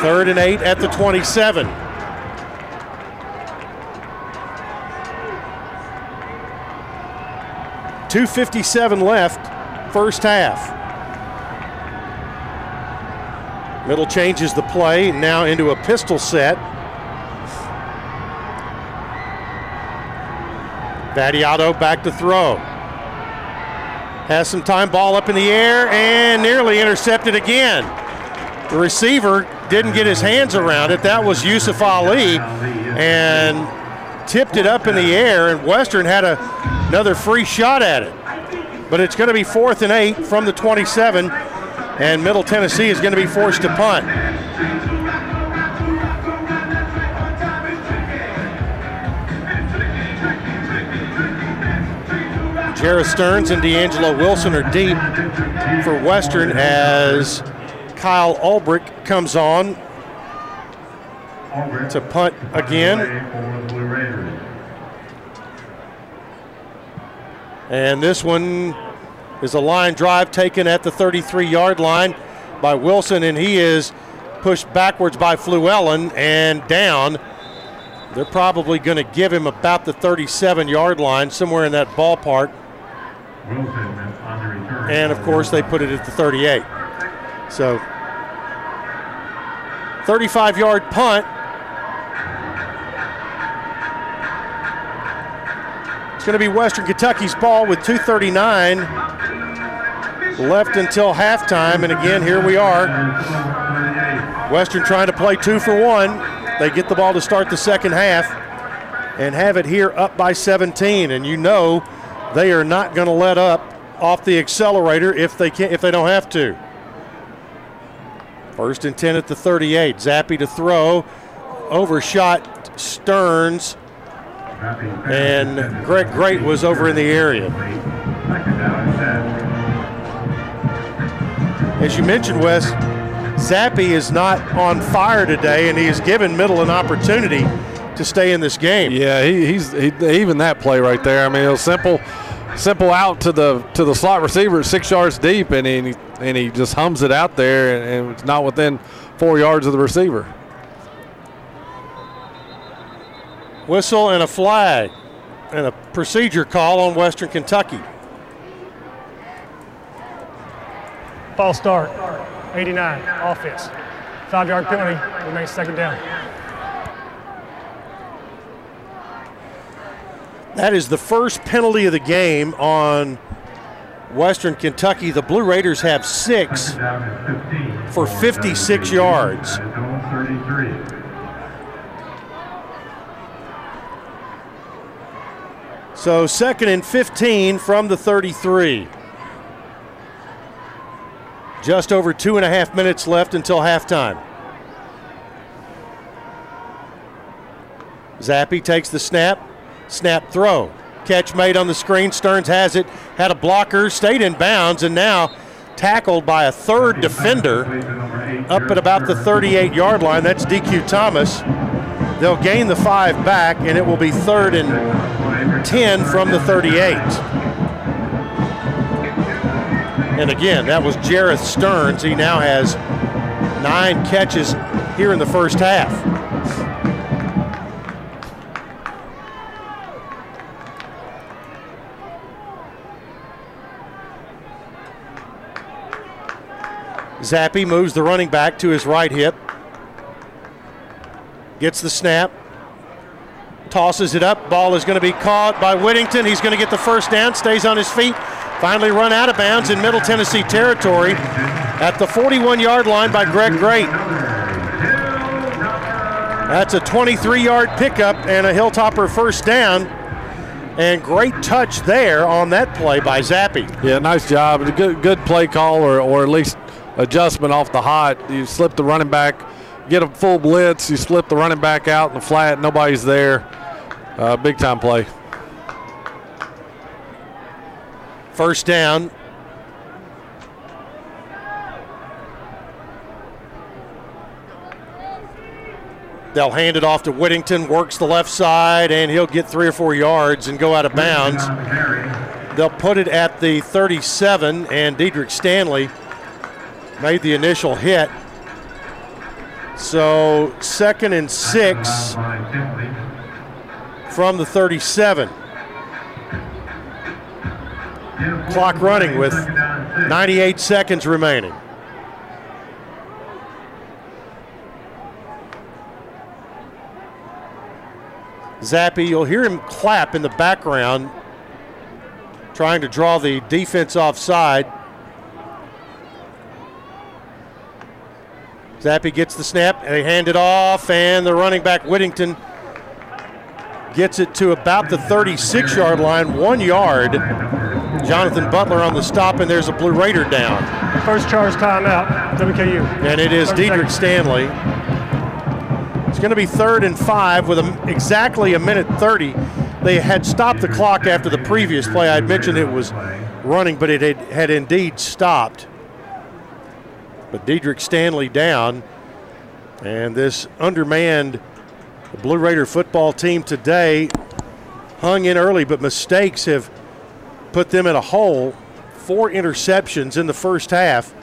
Third and eight at the 27. Two fifty-seven left, first half. Middle changes the play now into a pistol set. Vattiato back to throw. Has some time, ball up in the air, and nearly intercepted again. The receiver didn't get his hands around it. That was Yusuf Ali, and tipped it up in the air, and Western had a, another free shot at it. But it's going to be fourth and eight from the 27, and Middle Tennessee is going to be forced to punt. Jerreth Sterns and D'Angelo Wilson are deep for Western as Kyle Ulbrich comes on to punt again. And this one is a line drive taken at the 33 yard line by Wilson, and he is pushed backwards by Fluellen and down. They're probably going to give him about the 37 yard line, somewhere in that ballpark. And of course, they put it at the 38. So, 35 yard punt. It's going to be Western Kentucky's ball with 239 left until halftime. And again, here we are. Western trying to play two for one. They get the ball to start the second half and have it here up by 17. And you know they are not going to let up off the accelerator if they can if they don't have to. First and 10 at the 38. Zappe to throw. overshot Sterns, and Greg Great was over in the area. As you mentioned, Wes, Zappe is not on fire today, and he has given Middle an opportunity to stay in this game. Yeah, he, he's he, even that play right there. I mean, it was simple, simple out to the to the slot receiver, six yards deep, and he and he just hums it out there, and, and it's not within four yards of the receiver. Whistle and a flag, and a procedure call on Western Kentucky. False start. 89, offense. Five yard penalty, remains second down. That is the first penalty of the game on Western Kentucky. The Blue Raiders have six for 56 yards. So, second and 15 from the 33. Just over two and a half minutes left until halftime. Zappe takes the snap, snap throw. Catch made on the screen. Sterns has it, had a blocker, stayed in bounds, and now tackled by a third defender up at about the 38 yard line. That's DQ Thomas. They'll gain the five back, and it will be third and 10 from the 38. And again, that was Jerreth Sterns. He now has nine catches here in the first half. Zappe moves the running back to his right hip. Gets the snap. Tosses it up. Ball is going to be caught by Whittington. He's going to get the first down. Stays on his feet. Finally run out of bounds in Middle Tennessee territory at the 41 yard line by Greg Great. That's a 23 yard pickup and a Hilltopper first down. And great touch there on that play by Zappe. Yeah, nice job. Good, good play call or, or at least adjustment off the hot. You slip the running back, get a full blitz, you slip the running back out in the flat, nobody's there. Uh, big time play. First down. They'll hand it off to Whittington, works the left side, and he'll get three or four yards and go out of bounds. They'll put it at the 37, and Dedrick Stanley made the initial hit. So, second and six from the 37. Clock running with 98 seconds remaining. Zappe, you'll hear him clap in the background, trying to draw the defense offside. Zappe gets the snap, they hand it off, and the running back Whittington gets it to about the 36 yard line, one yard. Jonathan Butler on the stop, and there's a Blue Raider down. First charge timeout, WKU. And it is Dedrick Stanley. It's going to be third and five with a, exactly a minute 30. They had stopped the clock after the previous play. I had mentioned it was running, but it had, had indeed stopped. But Dedrick Stanley down, and this undermanned Blue Raider football team today hung in early, but mistakes have put them in a hole. Four interceptions in the first half,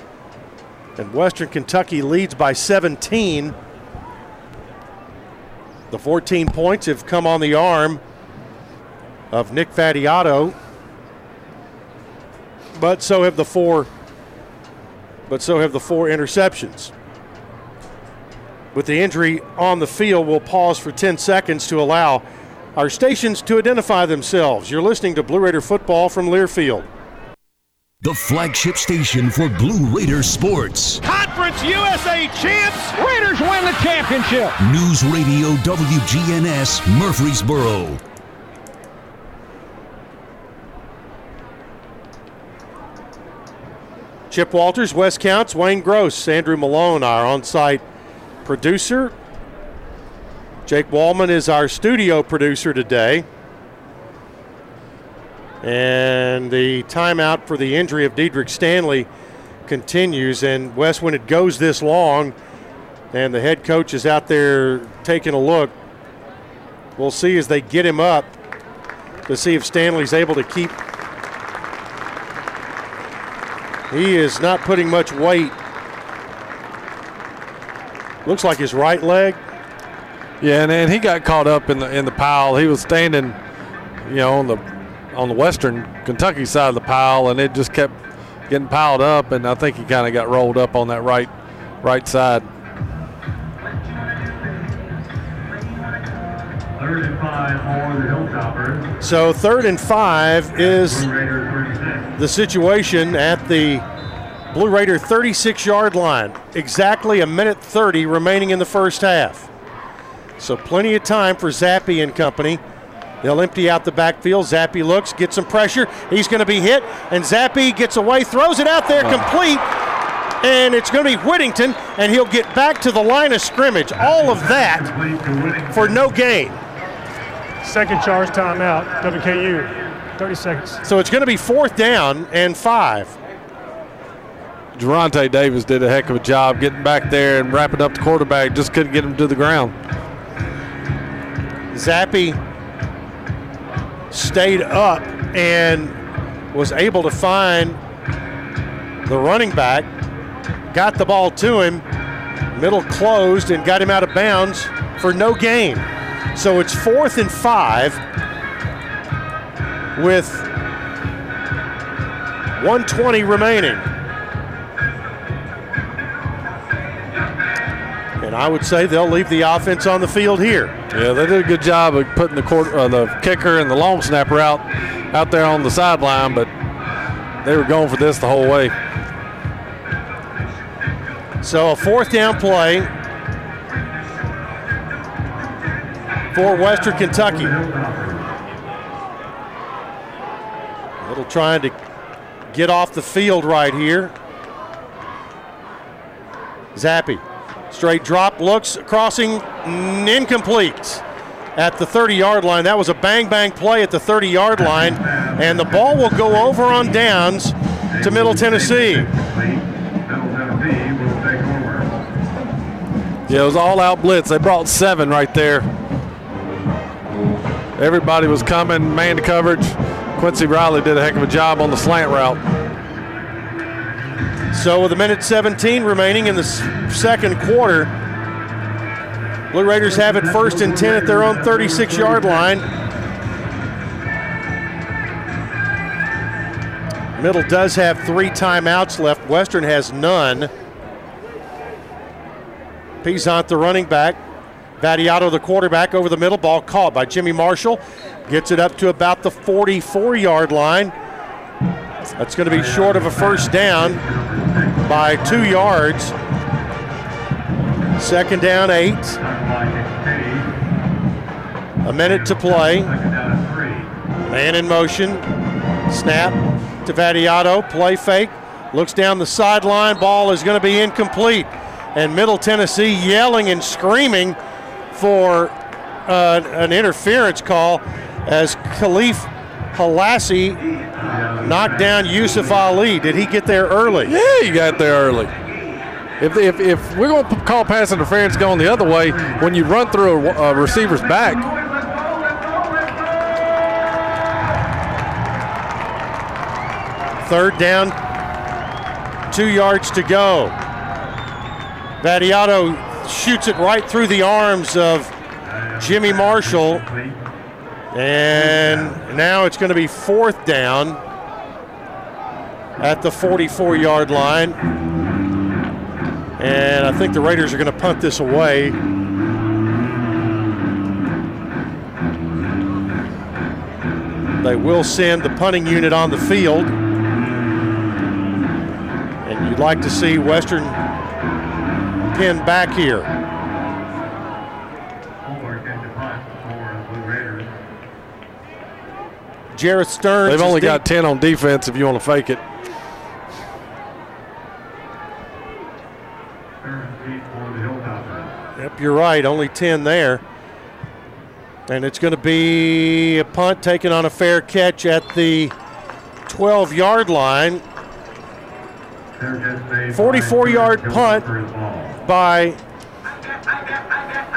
and Western Kentucky leads by 17. The 14 points have come on the arm of Nick Vattiato, but so have the four. But so have the four interceptions. With the injury on the field, we'll pause for 10 seconds to allow our stations to identify themselves. You're listening to Blue Raider football from Learfield. The flagship station for Blue Raider sports. Conference USA champs. Raiders win the championship. News Radio WGNS Murfreesboro. Chip Walters, Wes Counts, Wayne Gross, Andrew Malone, our on site producer. Jake Wallman is our studio producer today. And the timeout for the injury of Dedrick Stanley continues. And Wes, when it goes this long, and the head coach is out there taking a look, we'll see as they get him up to see if Stanley's able to keep. He is not putting much weight. Looks like his right leg. Yeah, and, and he got caught up in the in the pile. He was standing, you know, on the on the western Kentucky side of the pile, and it just kept getting piled up. And I think he kind of got rolled up on that right right side. Third and five for the Hilltoppers. So third and five is the situation at the Blue Raider 36 yard line. Exactly a minute 30 remaining in the first half. So plenty of time for Zappe and company. They'll empty out the backfield. Zappe looks, gets some pressure. He's going to be hit, and Zappe gets away, throws it out there complete, and it's going to be Whittington, and he'll get back to the line of scrimmage. All of that for no gain. Second charge timeout, WKU. 30 seconds. So it's going to be fourth down and five. Durante Davis did a heck of a job getting back there and wrapping up the quarterback. Just couldn't get him to the ground. Zappe stayed up and was able to find the running back, got the ball to him, middle closed, and got him out of bounds for no gain. So it's fourth and five with 120 remaining. I would say they'll leave the offense on the field here. Yeah, they did a good job of putting the quarter, uh, the kicker and the long snapper out out there on the sideline, but they were going for this the whole way. So a fourth down play for Western Kentucky. Little trying to get off the field right here. Zappe. Straight drop, looks, crossing, incomplete at the 30 yard line. That was a bang bang play at the 30 yard line, and the ball will go over on downs to Middle Tennessee. Yeah, it was all out blitz. They brought seven right there. Everybody was coming, man to coverage. Quincy Riley did a heck of a job on the slant route. So with a minute 17 remaining in the second quarter, Blue Raiders have it first and 10 at their own 36 yard line. Middle does have three timeouts left. Western has none. Peasant, the running back. Vattiato, the quarterback, over the middle. Ball caught by Jimmy Marshall. Gets it up to about the 44 yard line. That's going to be short of a first down by two yards. Second down, eight. A minute to play. Man in motion. Snap to Vattiato. Play fake. Looks down the sideline. Ball is going to be incomplete. And Middle Tennessee yelling and screaming for uh, an interference call as Kahlef Hailassie knocked down Yusuf Ali. Did he get there early? Yeah, he got there early. If, if, if we're going to call pass interference going the other way, when you run through a, a receiver's back, Third down, two yards to go. Vattiato shoots it right through the arms of Jimmy Marshall. And now it's going to be fourth down at the 44 yard line. And I think the Raiders are going to punt this away. They will send the punting unit on the field. And you'd like to see Western pin back here. Jerreth Sterns. they've only got 10 on defense if you want to fake it. You're right. Only 10 there. And it's going to be a punt taken on a fair catch at the 12 yard line. 44 yard punt by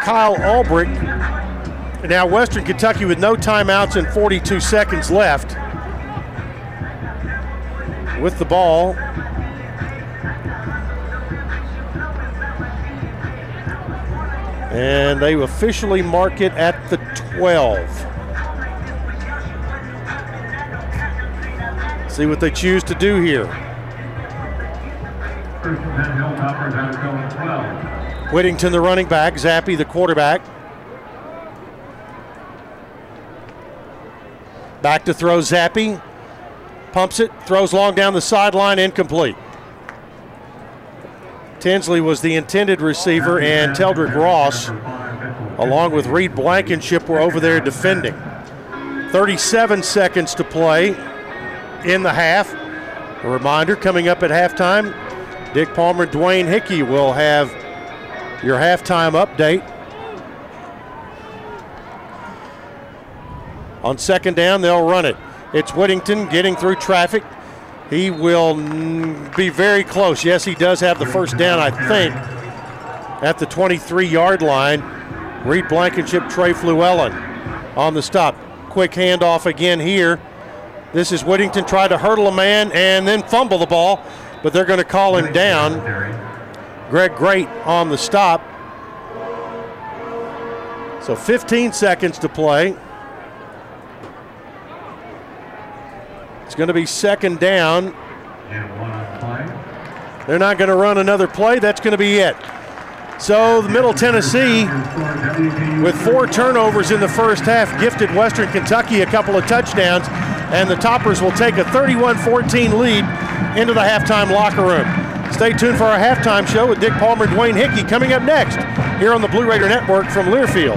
Kyle Albrecht. Now, Western Kentucky with no timeouts and 42 seconds left with the ball. And they officially mark it at the 12. See what they choose to do here. Whittington, the running back, Zappe, the quarterback. Back to throw Zappe. Pumps it, throws long down the sideline, incomplete. Tinsley was the intended receiver, and Teldrick Ross, along with Reed Blankenship, were over there defending. 37 seconds to play in the half. A reminder coming up at halftime Dick Palmer, Dwayne Hickey will have your halftime update. On second down, they'll run it. It's Whittington getting through traffic. He will be very close. Yes, he does have the first down, I think, at the 23 yard line. Reed Blankenship, Trey Fluellen on the stop. Quick handoff again here. This is Whittington try to hurdle a man and then fumble the ball, but they're going to call him down. Greg Great on the stop. So 15 seconds to play. Going to be second down. They're not going to run another play. That's going to be it. So Middle Tennessee, with four turnovers in the first half, gifted Western Kentucky a couple of touchdowns, and the Toppers will take a 31-14 lead into the halftime locker room. Stay tuned for our halftime show with Dick Palmer and Dwayne Hickey coming up next here on the Blue Raider Network from Learfield.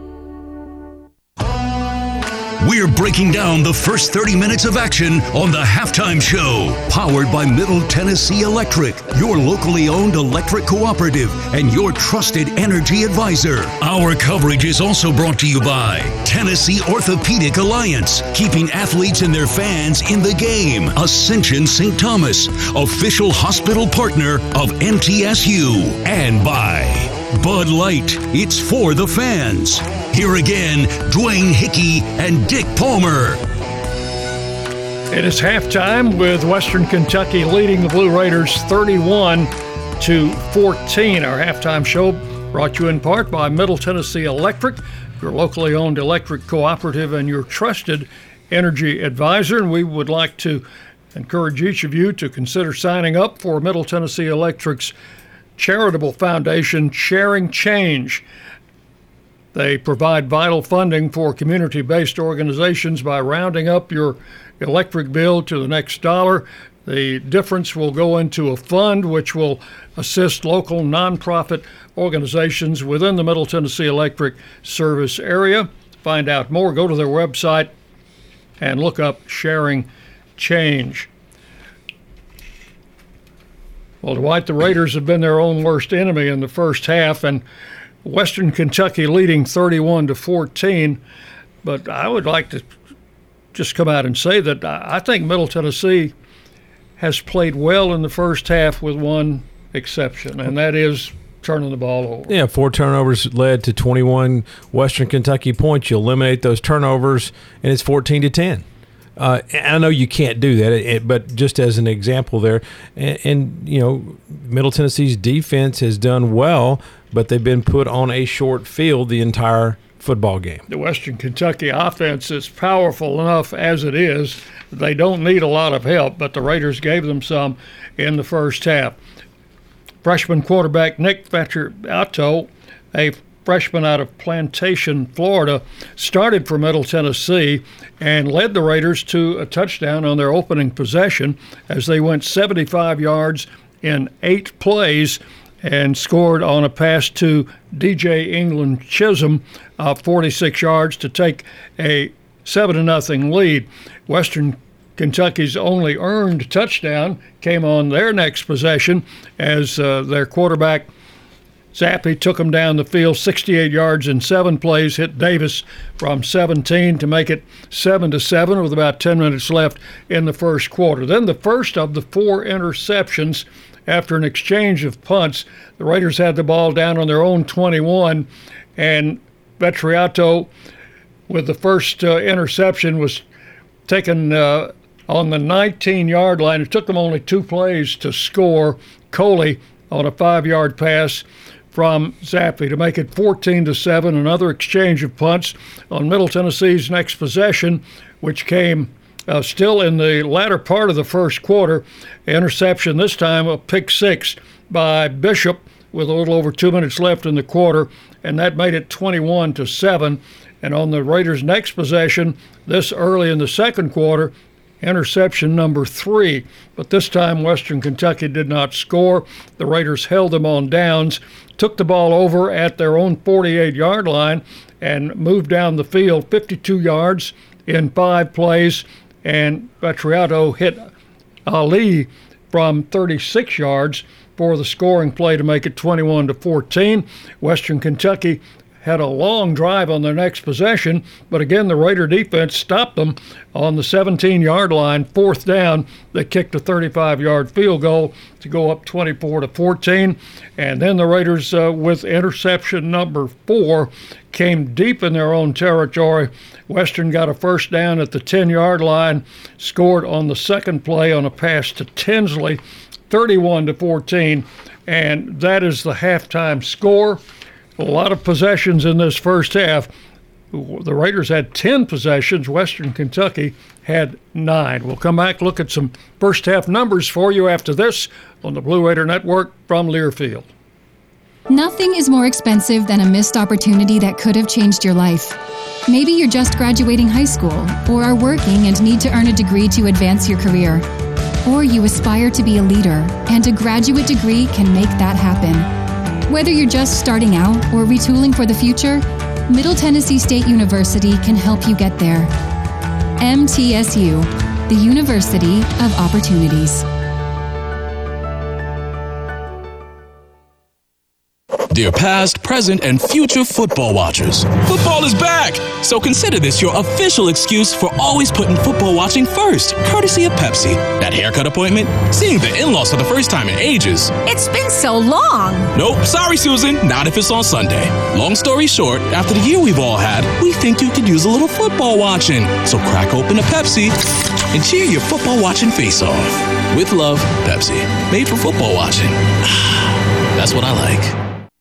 We're breaking down the first 30 minutes of action on the halftime show, powered by Middle Tennessee Electric, your locally owned electric cooperative and your trusted energy advisor. Our coverage is also brought to you by Tennessee Orthopedic Alliance, keeping athletes and their fans in the game. Ascension St. Thomas, official hospital partner of MTSU, and by Bud Light, it's for the fans. Here again, Dwayne Hickey and Dick Palmer. It is halftime with Western Kentucky leading the Blue Raiders 31 to 14. Our halftime show brought you in part by Middle Tennessee Electric, your locally owned electric cooperative and your trusted energy advisor. And we would like to encourage each of you to consider signing up for Middle Tennessee Electric's charitable foundation, Sharing Change. They provide vital funding for community based organizations by rounding up your electric bill to the next dollar. The difference will go into a fund which will assist local nonprofit organizations within the Middle Tennessee Electric service area. Find out more, go to their website and look up Sharing Change. Well, Dwight, the Raiders have been their own worst enemy in the first half, and Western Kentucky leading 31 to 14. But I would like to just come out and say that I think Middle Tennessee has played well in the first half with one exception, and that is turning the ball over. Yeah, four turnovers led to 21 Western Kentucky points. You eliminate those turnovers, and it's 14 to 10. Uh, I know you can't do that, but just as an example there, and, and, you know, Middle Tennessee's defense has done well, but they've been put on a short field the entire football game. The Western Kentucky offense is powerful enough as it is. They don't need a lot of help, but the Raiders gave them some in the first half. Freshman quarterback Nick Vattiato, a freshman out of Plantation, Florida, started for Middle Tennessee and led the Raiders to a touchdown on their opening possession as they went 75 yards in eight plays and scored on a pass to DJ England Chisholm, uh, 46 yards to take a 7 to nothing lead. Western Kentucky's only earned touchdown came on their next possession as uh, their quarterback Zappe took him down the field 68 yards in seven plays, hit Davis from 17 to make it 7 to 7 with about 10 minutes left in the first quarter. Then the first of the four interceptions after an exchange of punts. The Raiders had the ball down on their own 21, and Vattiato, with the first uh, interception, was taken uh, on the 19 yard line. It took them only two plays to score. Coley on a five yard pass from Zappe to make it 14 to 7. Another exchange of punts on Middle Tennessee's next possession, which came uh, still in the latter part of the first quarter. Interception this time, a pick six by Bishop with a little over two minutes left in the quarter, and that made it 21 to 7. And on the Raiders' next possession, this early in the second quarter, interception number three. But this time, Western Kentucky did not score. The Raiders held them on downs, took the ball over at their own 48 yard line, and moved down the field 52 yards in five plays. And Vattiato hit Ali from 36 yards for the scoring play to make it 21 to 14. Western Kentucky had a long drive on their next possession, but again, the Raider defense stopped them on the 17 yard line, fourth down. They kicked a 35 yard field goal to go up 24 to 14. And then the Raiders, uh, with interception number four, came deep in their own territory. Western got a first down at the 10 yard line, scored on the second play on a pass to Tinsley, 31 to 14. And that is the halftime score a lot of possessions in this first half. The Raiders had 10 possessions. Western Kentucky had nine. We'll come back, look at some first half numbers for you after this on the Blue Raider Network from Learfield. Nothing is more expensive than a missed opportunity that could have changed your life. Maybe you're just graduating high school, or are working and need to earn a degree to advance your career. Or you aspire to be a leader, and a graduate degree can make that happen. Whether you're just starting out or retooling for the future, Middle Tennessee State University can help you get there. MTSU, the University of Opportunities. Dear past, present, and future football watchers, football is back! So consider this your official excuse for always putting football watching first, courtesy of Pepsi. That haircut appointment, seeing the in laws for the first time in ages. It's been so long! Nope, sorry, Susan, not if it's on Sunday. Long story short, after the year we've all had, we think you could use a little football watching. So crack open a Pepsi and cheer your football watching face off. With love, Pepsi. Made for football watching. That's what I like.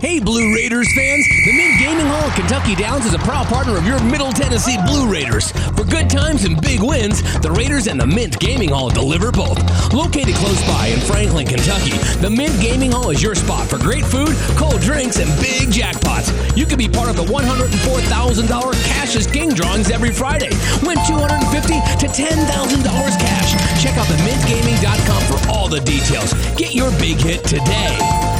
Hey, Blue Raiders fans! The Mint Gaming Hall at Kentucky Downs is a proud partner of your Middle Tennessee Blue Raiders. For good times and big wins, the Raiders and the Mint Gaming Hall deliver both. Located close by in Franklin, Kentucky, the Mint Gaming Hall is your spot for great food, cold drinks, and big jackpots. You can be part of the $104,000 Cash King drawings every Friday. Win 250 to $10,000 cash. Check out the themintgaming.com for all the details. Get your big hit today.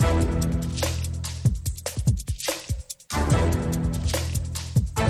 Thank you.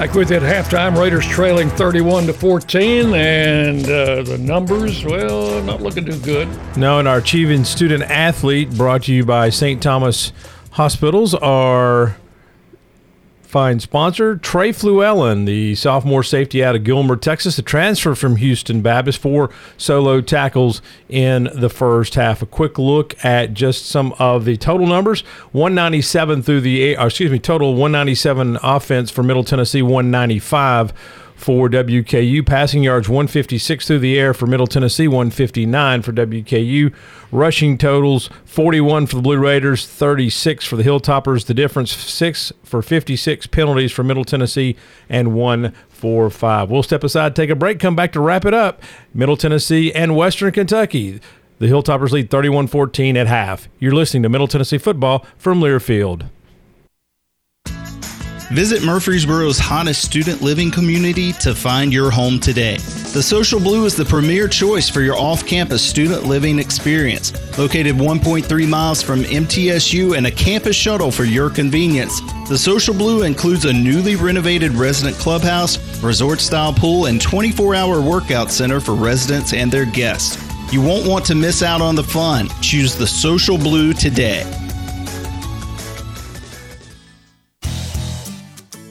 Back with you at halftime, Raiders trailing 31 to 14, and uh, the numbers, well, not looking too good. No, and our achieving student athlete, brought to you by St. Thomas Hospitals, our fine sponsor, Trey Fluellen, the sophomore safety out of Gilmer, Texas, a transfer from Houston Baptist, four solo tackles in the first half. A quick look at just some of the total numbers: 197 through the, excuse me, total 197 offense for Middle Tennessee, 195 for WKU. Passing yards 156 through the air for Middle Tennessee, 159 for WKU. Rushing totals 41 for the Blue Raiders, 36 for the Hilltoppers. The difference six for 56 penalties for Middle Tennessee and one for five. We'll step aside, take a break, come back to wrap it up. Middle Tennessee and Western Kentucky. The Hilltoppers lead 31 14 at half. You're listening to Middle Tennessee football from Learfield. Visit Murfreesboro's hottest student living community to find your home today. The Social Blue is the premier choice for your off campus student living experience. Located 1.3 miles from MTSU and a campus shuttle for your convenience. The Social Blue includes a newly renovated resident clubhouse, resort style pool, and 24 hour workout center for residents and their guests. You won't want to miss out on the fun. Choose the Social Blue today.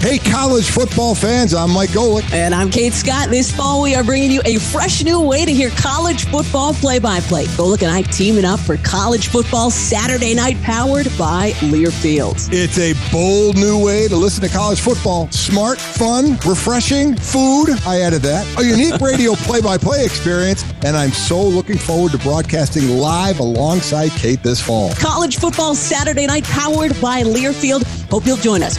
Hey, college football fans, I'm Mike Golic. And I'm Kate Scott. This fall, we are bringing you a fresh new way to hear college football play by play. Golic and I teaming up for college football Saturday night, powered by Learfield. It's a bold new way to listen to college football. Smart, fun, refreshing, food. I added that. A unique radio play by play experience. And I'm so looking forward to broadcasting live alongside Kate this fall. College football Saturday night, powered by Learfield. Hope you'll join us.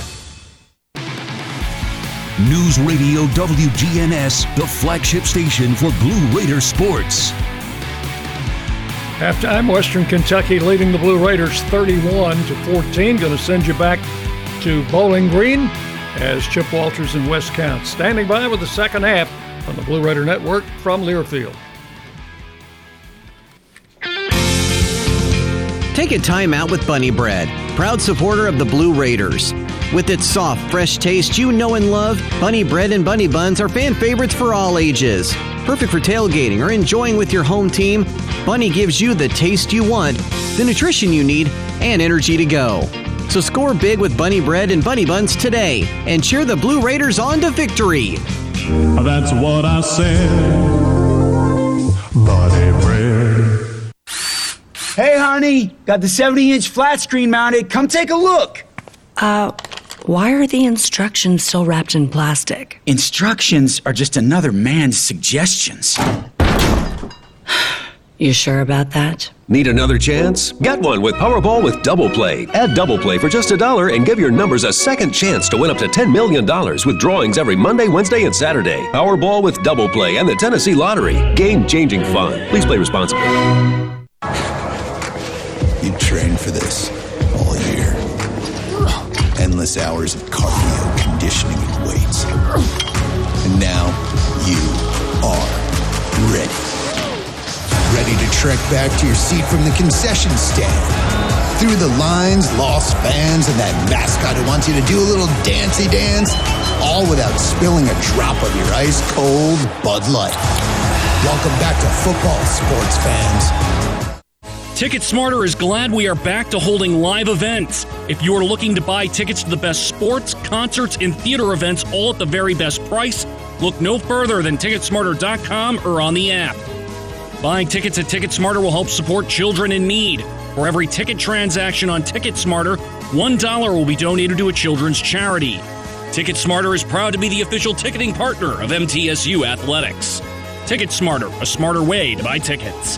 News Radio WGNS, the flagship station for Blue Raider sports. Halftime, Western Kentucky leading the Blue Raiders 31 to 14. Going to send you back to Bowling Green as Chip Walters and Wes Counts standing by with the second half on the Blue Raider Network from Learfield. Take a time out with Bunny Bread, proud supporter of the Blue Raiders. With its soft, fresh taste you know and love, Bunny Bread and Bunny Buns are fan favorites for all ages. Perfect for tailgating or enjoying with your home team, Bunny gives you the taste you want, the nutrition you need, and energy to go. So score big with Bunny Bread and Bunny Buns today and cheer the Blue Raiders on to victory. That's what I said. Bunny Bread. Hey, honey, got the 70 inch flat screen mounted. Come take a look. Uh, why are the instructions still wrapped in plastic? Instructions are just another man's suggestions. You sure about that? Need another chance? Get one with Powerball with Double Play. Add Double Play for just a dollar and give your numbers a second chance to win up to $10 million with drawings every Monday, Wednesday, and Saturday. Powerball with Double Play and the Tennessee Lottery. Game changing fun. Please play responsibly. Endless hours of cardio, conditioning, and weights. And now you are ready. Ready to trek back to your seat from the concession stand. Through the lines, lost fans, and that mascot who wants you to do a little dancey dance, all without spilling a drop of your ice cold Bud Light. Welcome back to football, sports fans. Ticket Smarter is glad we are back to holding live events. If you are looking to buy tickets to the best sports, concerts, and theater events all at the very best price, look no further than Ticketsmarter.com or on the app. Buying tickets at Ticketsmarter will help support children in need. For every ticket transaction on Ticketsmarter, $1 will be donated to a children's charity. Ticketsmarter is proud to be the official ticketing partner of MTSU Athletics. Ticketsmarter, a smarter way to buy tickets.